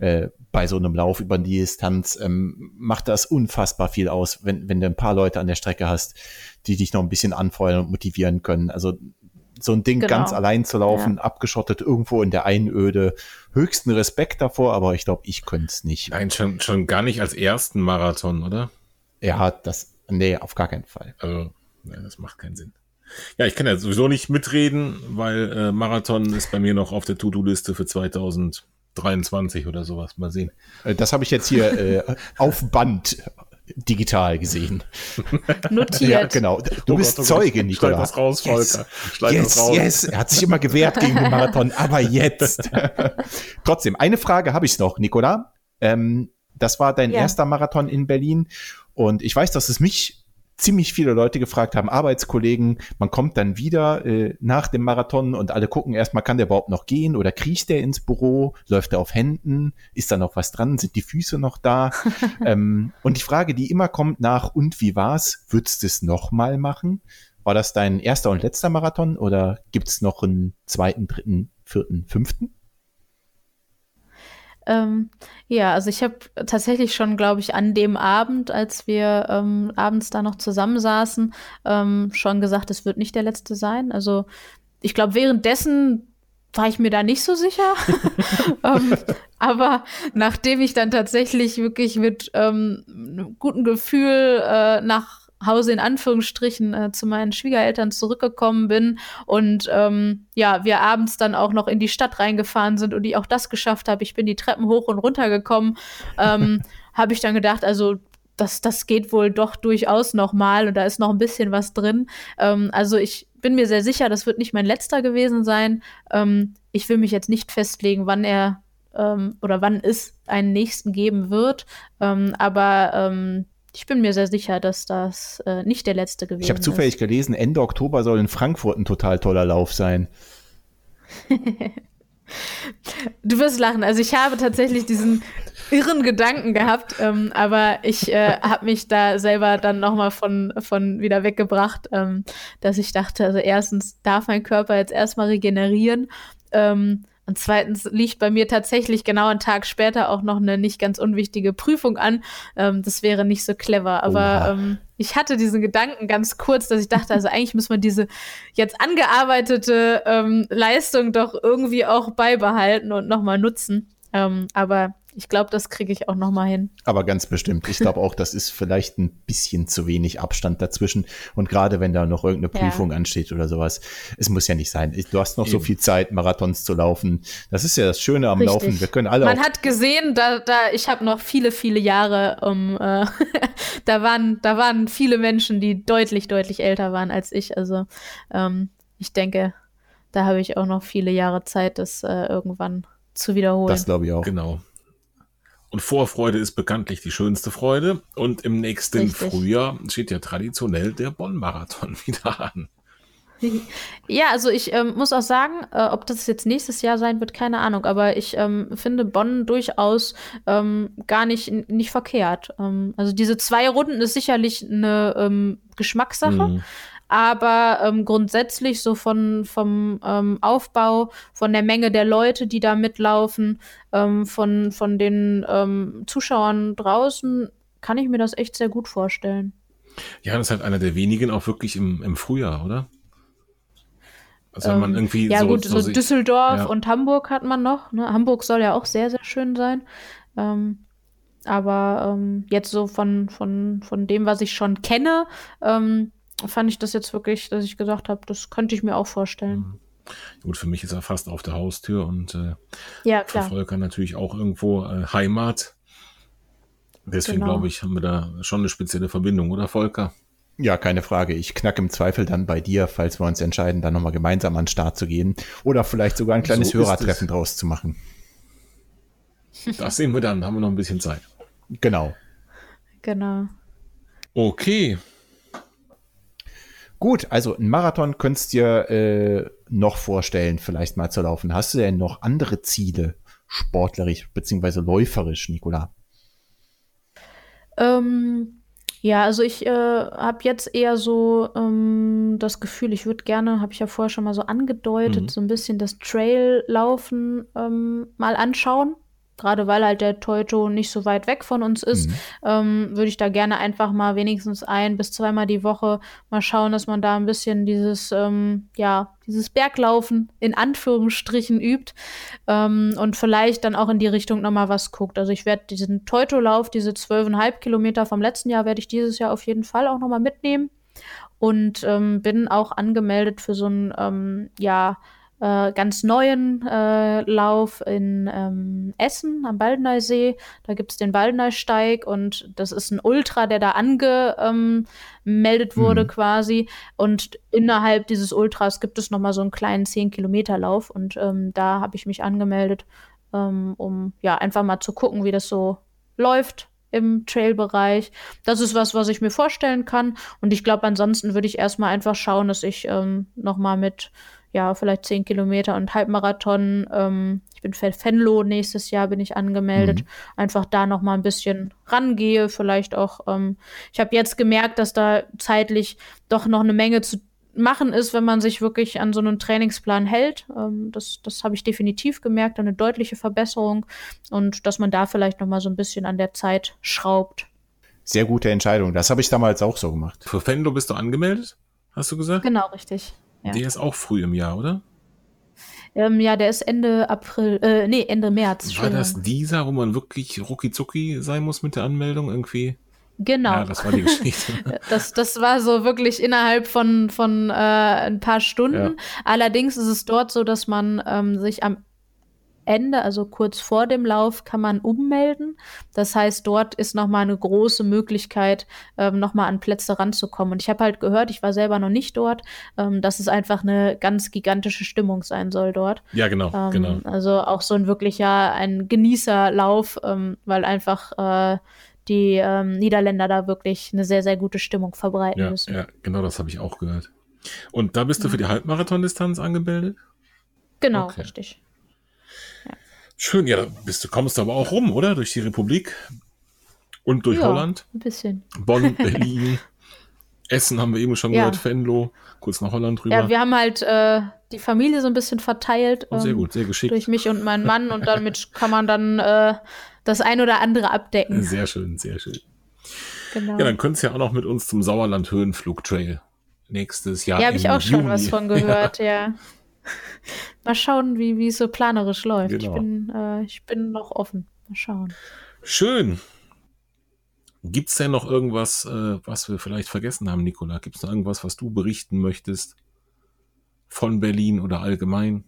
äh, bei so einem Lauf über die Distanz. Ähm, macht das unfassbar viel aus, wenn, wenn du ein paar Leute an der Strecke hast, die dich noch ein bisschen anfeuern und motivieren können. Also so ein Ding genau. ganz allein zu laufen, ja. abgeschottet irgendwo in der Einöde. Höchsten Respekt davor, aber ich glaube, ich könnte es nicht. Nein, schon, schon gar nicht als ersten Marathon, oder? Ja, das, nee, auf gar keinen Fall. Also, ja, das macht keinen Sinn. Ja, ich kann ja sowieso nicht mitreden, weil äh, Marathon ist bei mir noch auf der To-Do-Liste für 2023 oder sowas. Mal sehen. Äh, das habe ich jetzt hier äh, auf Band digital gesehen. Notiert. Ja, genau. Du oh bist Gott, oh Zeuge, Nikola. Schneid das raus, Volker. Yes. Schneid yes, das raus. yes. Er hat sich immer gewehrt gegen den Marathon, aber jetzt. Trotzdem, eine Frage habe ich noch, Nikola. Ähm, das war dein ja. erster Marathon in Berlin und ich weiß, dass es mich ziemlich viele Leute gefragt haben, Arbeitskollegen, man kommt dann wieder äh, nach dem Marathon und alle gucken erstmal, kann der überhaupt noch gehen oder kriecht der ins Büro, läuft er auf Händen, ist da noch was dran, sind die Füße noch da? ähm, und die Frage, die immer kommt nach, und wie war's, würdest du es nochmal machen? War das dein erster und letzter Marathon oder gibt's noch einen zweiten, dritten, vierten, fünften? Ähm, ja, also ich habe tatsächlich schon, glaube ich, an dem Abend, als wir ähm, abends da noch zusammensaßen, ähm, schon gesagt, es wird nicht der letzte sein. Also ich glaube, währenddessen war ich mir da nicht so sicher. ähm, aber nachdem ich dann tatsächlich wirklich mit ähm, einem guten Gefühl äh, nach Hause in Anführungsstrichen äh, zu meinen Schwiegereltern zurückgekommen bin und ähm, ja, wir abends dann auch noch in die Stadt reingefahren sind und ich auch das geschafft habe. Ich bin die Treppen hoch und runter gekommen, ähm, habe ich dann gedacht, also das, das geht wohl doch durchaus noch mal und da ist noch ein bisschen was drin. Ähm, also ich bin mir sehr sicher, das wird nicht mein letzter gewesen sein. Ähm, ich will mich jetzt nicht festlegen, wann er ähm, oder wann es einen nächsten geben wird. Ähm, aber ähm, ich bin mir sehr sicher, dass das äh, nicht der letzte gewesen ist. Ich habe zufällig ist. gelesen, Ende Oktober soll in Frankfurt ein total toller Lauf sein. du wirst lachen. Also ich habe tatsächlich diesen irren Gedanken gehabt, ähm, aber ich äh, habe mich da selber dann nochmal von, von wieder weggebracht, ähm, dass ich dachte, also erstens darf mein Körper jetzt erstmal regenerieren. Ähm, und zweitens liegt bei mir tatsächlich genau einen Tag später auch noch eine nicht ganz unwichtige Prüfung an. Ähm, das wäre nicht so clever. Aber ähm, ich hatte diesen Gedanken ganz kurz, dass ich dachte, also eigentlich muss man diese jetzt angearbeitete ähm, Leistung doch irgendwie auch beibehalten und nochmal nutzen. Ähm, aber ich glaube, das kriege ich auch noch mal hin. Aber ganz bestimmt. Ich glaube auch, das ist vielleicht ein bisschen zu wenig Abstand dazwischen. Und gerade wenn da noch irgendeine Prüfung ja. ansteht oder sowas, es muss ja nicht sein. Du hast noch Eben. so viel Zeit, Marathons zu laufen. Das ist ja das Schöne am Richtig. Laufen. Wir können alle. Man hat gesehen, da, da ich habe noch viele, viele Jahre. Um, äh, da waren, da waren viele Menschen, die deutlich, deutlich älter waren als ich. Also ähm, ich denke, da habe ich auch noch viele Jahre Zeit, das äh, irgendwann zu wiederholen. Das glaube ich auch. Genau. Und Vorfreude ist bekanntlich die schönste Freude. Und im nächsten Richtig. Frühjahr steht ja traditionell der Bonn-Marathon wieder an. Ja, also ich ähm, muss auch sagen, äh, ob das jetzt nächstes Jahr sein wird, keine Ahnung. Aber ich ähm, finde Bonn durchaus ähm, gar nicht, nicht verkehrt. Ähm, also diese zwei Runden ist sicherlich eine ähm, Geschmackssache. Mhm. Aber ähm, grundsätzlich so von, vom ähm, Aufbau, von der Menge der Leute, die da mitlaufen, ähm, von, von den ähm, Zuschauern draußen, kann ich mir das echt sehr gut vorstellen. Ja, das ist halt einer der wenigen auch wirklich im, im Frühjahr, oder? Also wenn man ähm, irgendwie ja so, gut, so, so Düsseldorf ja. und Hamburg hat man noch. Ne? Hamburg soll ja auch sehr, sehr schön sein. Ähm, aber jetzt so von, von, von dem, was ich schon kenne, ähm, fand ich das jetzt wirklich, dass ich gesagt habe, das könnte ich mir auch vorstellen. Mhm. Gut, für mich ist er fast auf der Haustür und äh, ja, klar. für Volker natürlich auch irgendwo äh, Heimat. Deswegen genau. glaube ich, haben wir da schon eine spezielle Verbindung, oder Volker? Ja, keine Frage. Ich knack im Zweifel dann bei dir, falls wir uns entscheiden, dann nochmal gemeinsam an den Start zu gehen. Oder vielleicht sogar ein kleines so Hörertreffen draus zu machen. Das sehen wir dann, haben wir noch ein bisschen Zeit. Genau. Genau. Okay. Gut, also ein Marathon könntest du dir äh, noch vorstellen, vielleicht mal zu laufen. Hast du denn noch andere Ziele, sportlerisch beziehungsweise läuferisch, Nicola? Ähm, Ja, also ich äh, habe jetzt eher so ähm, das Gefühl, ich würde gerne, habe ich ja vorher schon mal so angedeutet, mhm. so ein bisschen das Traillaufen ähm, mal anschauen gerade weil halt der Teuto nicht so weit weg von uns ist, mhm. ähm, würde ich da gerne einfach mal wenigstens ein bis zweimal die Woche mal schauen, dass man da ein bisschen dieses, ähm, ja, dieses Berglaufen in Anführungsstrichen übt ähm, und vielleicht dann auch in die Richtung nochmal was guckt. Also ich werde diesen Teuto-Lauf, diese zwölfeinhalb Kilometer vom letzten Jahr, werde ich dieses Jahr auf jeden Fall auch nochmal mitnehmen und ähm, bin auch angemeldet für so ein, ähm, ja, äh, ganz neuen äh, Lauf in ähm, Essen am Baldeneysee. Da gibt es den Baldeneysteig und das ist ein Ultra, der da angemeldet wurde mhm. quasi. Und innerhalb dieses Ultras gibt es nochmal so einen kleinen 10-Kilometer-Lauf und ähm, da habe ich mich angemeldet, ähm, um ja einfach mal zu gucken, wie das so läuft im Trail-Bereich. Das ist was, was ich mir vorstellen kann. Und ich glaube, ansonsten würde ich erstmal einfach schauen, dass ich ähm, nochmal mit ja, vielleicht 10 Kilometer und Halbmarathon. Ähm, ich bin für Fenlo nächstes Jahr bin ich angemeldet. Mhm. Einfach da noch mal ein bisschen rangehe. Vielleicht auch, ähm, ich habe jetzt gemerkt, dass da zeitlich doch noch eine Menge zu machen ist, wenn man sich wirklich an so einen Trainingsplan hält. Ähm, das das habe ich definitiv gemerkt, eine deutliche Verbesserung und dass man da vielleicht noch mal so ein bisschen an der Zeit schraubt. Sehr gute Entscheidung. Das habe ich damals auch so gemacht. Für Fenlo bist du angemeldet? Hast du gesagt? Genau, richtig. Ja. Der ist auch früh im Jahr, oder? Ähm, ja, der ist Ende April, äh, nee, Ende März. War das dieser, wo man wirklich rucki sein muss mit der Anmeldung irgendwie? Genau. Ja, das war die Geschichte. das, das war so wirklich innerhalb von, von äh, ein paar Stunden. Ja. Allerdings ist es dort so, dass man ähm, sich am Ende, also kurz vor dem Lauf, kann man ummelden. Das heißt, dort ist nochmal eine große Möglichkeit, ähm, nochmal an Plätze ranzukommen. Und ich habe halt gehört, ich war selber noch nicht dort, ähm, dass es einfach eine ganz gigantische Stimmung sein soll dort. Ja, genau, ähm, genau. Also auch so ein wirklicher, ein Genießerlauf, ähm, weil einfach äh, die ähm, Niederländer da wirklich eine sehr, sehr gute Stimmung verbreiten ja, müssen. Ja, genau das habe ich auch gehört. Und da bist du für die Halbmarathon-Distanz angemeldet? Genau, okay. richtig. Schön, ja, bist du kommst aber auch rum, oder? Durch die Republik und durch ja, Holland. Ein bisschen. Bonn, Berlin, Essen haben wir eben schon ja. gehört, Venlo, kurz nach Holland rüber. Ja, wir haben halt äh, die Familie so ein bisschen verteilt. Oh, sehr gut, sehr geschickt. Durch mich und meinen Mann und damit kann man dann äh, das ein oder andere abdecken. Sehr schön, sehr schön. Genau. Ja, dann könntest du ja auch noch mit uns zum Sauerland Höhenflugtrail nächstes Jahr. Ja, habe ich auch Juni. schon was von gehört, ja. ja. Mal schauen, wie, wie es so planerisch läuft. Genau. Ich, bin, äh, ich bin noch offen. Mal schauen. Schön. Gibt es denn noch irgendwas, äh, was wir vielleicht vergessen haben, Nicola? Gibt es noch irgendwas, was du berichten möchtest von Berlin oder allgemein?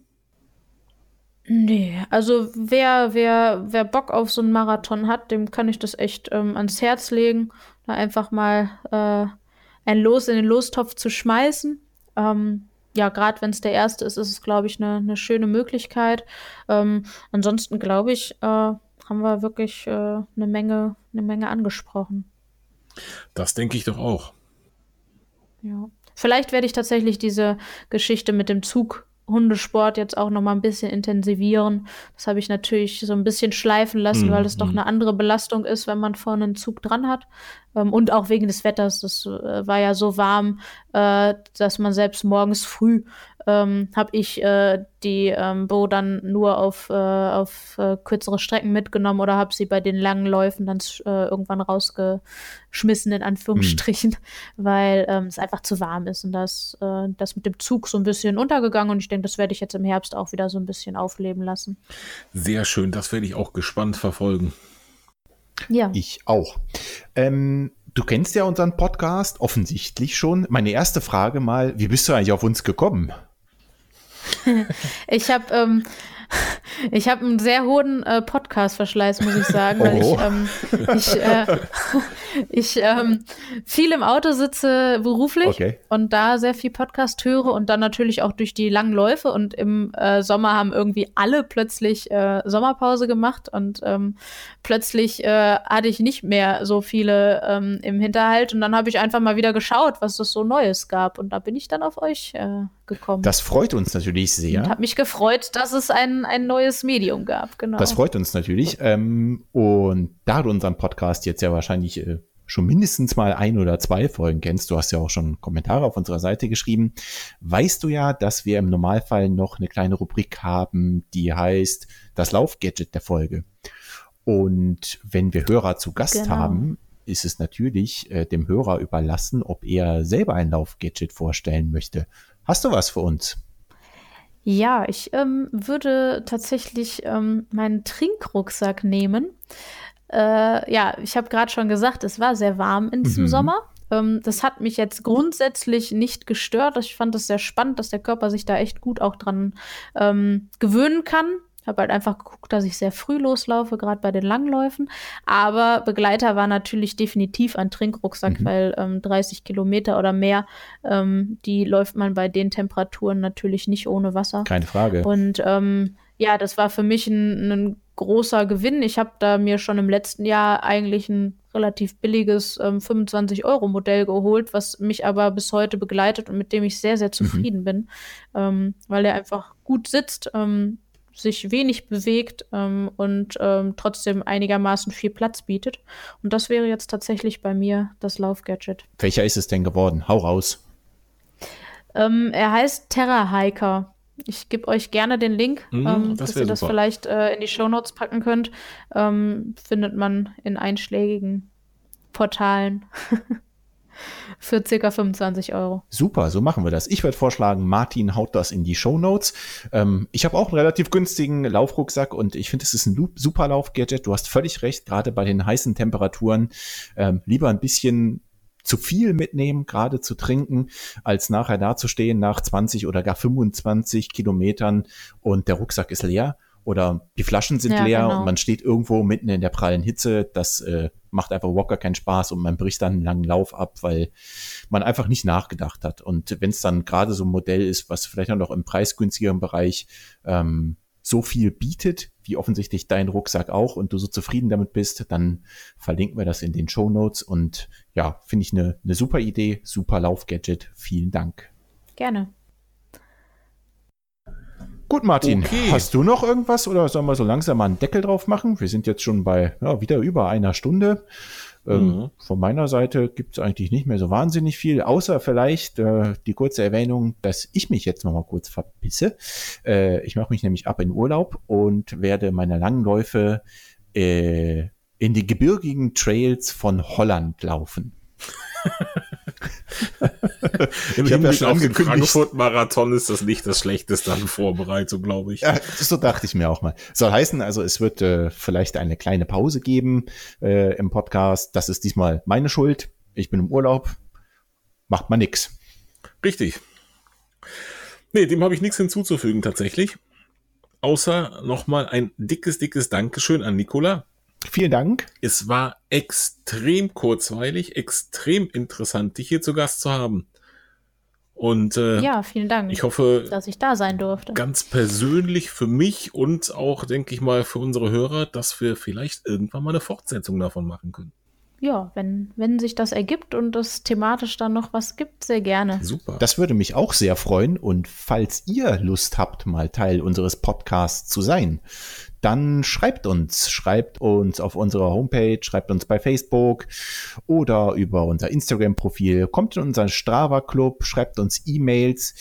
Nee, also wer, wer, wer Bock auf so einen Marathon hat, dem kann ich das echt ähm, ans Herz legen, da einfach mal äh, ein Los in den Lostopf zu schmeißen. Ähm, ja, gerade wenn es der erste ist, ist es, glaube ich, eine ne schöne Möglichkeit. Ähm, ansonsten, glaube ich, äh, haben wir wirklich äh, eine Menge, eine Menge angesprochen. Das denke ich doch auch. Ja. Vielleicht werde ich tatsächlich diese Geschichte mit dem Zug Hundesport jetzt auch noch mal ein bisschen intensivieren. Das habe ich natürlich so ein bisschen schleifen lassen, mhm. weil es doch mhm. eine andere Belastung ist, wenn man vorne einen Zug dran hat. Ähm, und auch wegen des Wetters. Das äh, war ja so warm, äh, dass man selbst morgens früh ähm, habe ich äh, die ähm, Bo dann nur auf, äh, auf äh, kürzere Strecken mitgenommen oder habe sie bei den langen Läufen dann äh, irgendwann rausgeschmissen, in Anführungsstrichen, mhm. weil ähm, es einfach zu warm ist. Und das, äh, das mit dem Zug so ein bisschen untergegangen und ich denke, das werde ich jetzt im Herbst auch wieder so ein bisschen aufleben lassen. Sehr schön, das werde ich auch gespannt verfolgen. Ja. Ich auch. Ähm, du kennst ja unseren Podcast offensichtlich schon. Meine erste Frage mal, wie bist du eigentlich auf uns gekommen? ich habe ähm, ich habe einen sehr hohen äh, Podcast-Verschleiß, muss ich sagen, weil ich, ähm, ich, äh, ich ähm, viel im Auto sitze beruflich okay. und da sehr viel Podcast höre und dann natürlich auch durch die langen Läufe und im äh, Sommer haben irgendwie alle plötzlich äh, Sommerpause gemacht und ähm, plötzlich äh, hatte ich nicht mehr so viele ähm, im Hinterhalt und dann habe ich einfach mal wieder geschaut, was es so Neues gab und da bin ich dann auf euch äh, gekommen. Das freut uns natürlich sehr. Und habe mich gefreut, dass es ein, ein neues Medium gab, genau. Das freut uns natürlich. Ähm, und da du unseren Podcast jetzt ja wahrscheinlich äh, schon mindestens mal ein oder zwei Folgen kennst, du hast ja auch schon Kommentare auf unserer Seite geschrieben, weißt du ja, dass wir im Normalfall noch eine kleine Rubrik haben, die heißt das Laufgadget der Folge. Und wenn wir Hörer zu Gast genau. haben, ist es natürlich äh, dem Hörer überlassen, ob er selber ein Laufgadget vorstellen möchte. Hast du was für uns? Ja, ich ähm, würde tatsächlich ähm, meinen Trinkrucksack nehmen. Äh, ja, ich habe gerade schon gesagt, es war sehr warm in diesem mhm. Sommer. Ähm, das hat mich jetzt grundsätzlich nicht gestört. Ich fand es sehr spannend, dass der Körper sich da echt gut auch dran ähm, gewöhnen kann. Habe halt einfach geguckt, dass ich sehr früh loslaufe, gerade bei den Langläufen. Aber Begleiter war natürlich definitiv ein Trinkrucksack, mhm. weil ähm, 30 Kilometer oder mehr, ähm, die läuft man bei den Temperaturen natürlich nicht ohne Wasser. Keine Frage. Und ähm, ja, das war für mich ein, ein großer Gewinn. Ich habe da mir schon im letzten Jahr eigentlich ein relativ billiges ähm, 25-Euro-Modell geholt, was mich aber bis heute begleitet und mit dem ich sehr, sehr mhm. zufrieden mhm. bin, ähm, weil er einfach gut sitzt. Ähm, sich wenig bewegt ähm, und ähm, trotzdem einigermaßen viel Platz bietet. Und das wäre jetzt tatsächlich bei mir das Laufgadget. Welcher ist es denn geworden? Hau raus. Ähm, er heißt Terra Hiker. Ich gebe euch gerne den Link, mm, das dass ihr super. das vielleicht äh, in die Shownotes packen könnt. Ähm, findet man in einschlägigen Portalen. für circa 25 Euro. Super, so machen wir das. Ich würde vorschlagen, Martin haut das in die Show Notes. Ähm, ich habe auch einen relativ günstigen Laufrucksack und ich finde, es ist ein super Laufgadget. Du hast völlig recht, gerade bei den heißen Temperaturen ähm, lieber ein bisschen zu viel mitnehmen, gerade zu trinken, als nachher dazustehen nach 20 oder gar 25 Kilometern und der Rucksack ist leer oder die Flaschen sind ja, leer genau. und man steht irgendwo mitten in der prallen Hitze. Das äh, macht einfach gar keinen Spaß und man bricht dann einen langen Lauf ab, weil man einfach nicht nachgedacht hat. Und wenn es dann gerade so ein Modell ist, was vielleicht auch noch im preisgünstigeren Bereich ähm, so viel bietet, wie offensichtlich dein Rucksack auch, und du so zufrieden damit bist, dann verlinken wir das in den Show Notes. Und ja, finde ich eine ne super Idee, super Laufgadget. Vielen Dank. Gerne. Gut, Martin, okay. hast du noch irgendwas oder sollen wir so langsam mal einen Deckel drauf machen? Wir sind jetzt schon bei ja, wieder über einer Stunde. Ähm, mhm. Von meiner Seite gibt es eigentlich nicht mehr so wahnsinnig viel, außer vielleicht äh, die kurze Erwähnung, dass ich mich jetzt noch mal kurz verpisse. Äh, ich mache mich nämlich ab in Urlaub und werde meine langen Läufe äh, in die gebirgigen Trails von Holland laufen. Ich habe ja schon angekündigt. Frankfurt-Marathon ist das nicht das Schlechteste an Vorbereitung, glaube ich. Ja, so dachte ich mir auch mal. Soll heißen, also es wird äh, vielleicht eine kleine Pause geben äh, im Podcast. Das ist diesmal meine Schuld. Ich bin im Urlaub. Macht mal nix. Richtig. Nee, dem habe ich nichts hinzuzufügen tatsächlich. Außer nochmal ein dickes, dickes Dankeschön an Nicola Vielen Dank. Es war extrem kurzweilig, extrem interessant, dich hier zu Gast zu haben. Und äh, ja, vielen Dank, ich hoffe, dass ich da sein durfte. Ganz persönlich für mich und auch, denke ich mal, für unsere Hörer, dass wir vielleicht irgendwann mal eine Fortsetzung davon machen können. Ja, wenn, wenn sich das ergibt und es thematisch dann noch was gibt, sehr gerne. Super. Das würde mich auch sehr freuen. Und falls ihr Lust habt, mal Teil unseres Podcasts zu sein, dann schreibt uns, schreibt uns auf unserer Homepage, schreibt uns bei Facebook oder über unser Instagram-Profil, kommt in unseren Strava-Club, schreibt uns E-Mails.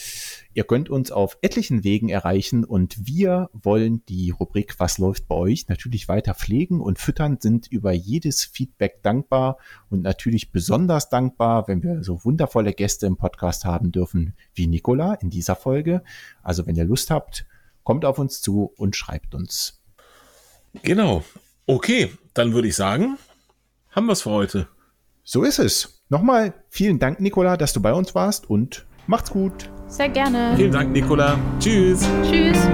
Ihr könnt uns auf etlichen Wegen erreichen und wir wollen die Rubrik Was läuft bei euch natürlich weiter pflegen und füttern, sind über jedes Feedback dankbar und natürlich besonders dankbar, wenn wir so wundervolle Gäste im Podcast haben dürfen wie Nicola in dieser Folge. Also wenn ihr Lust habt, kommt auf uns zu und schreibt uns. Genau. Okay, dann würde ich sagen, haben wir es für heute. So ist es. Nochmal vielen Dank, Nicola, dass du bei uns warst und macht's gut. Sehr gerne. Vielen Dank, Nicola. Tschüss. Tschüss.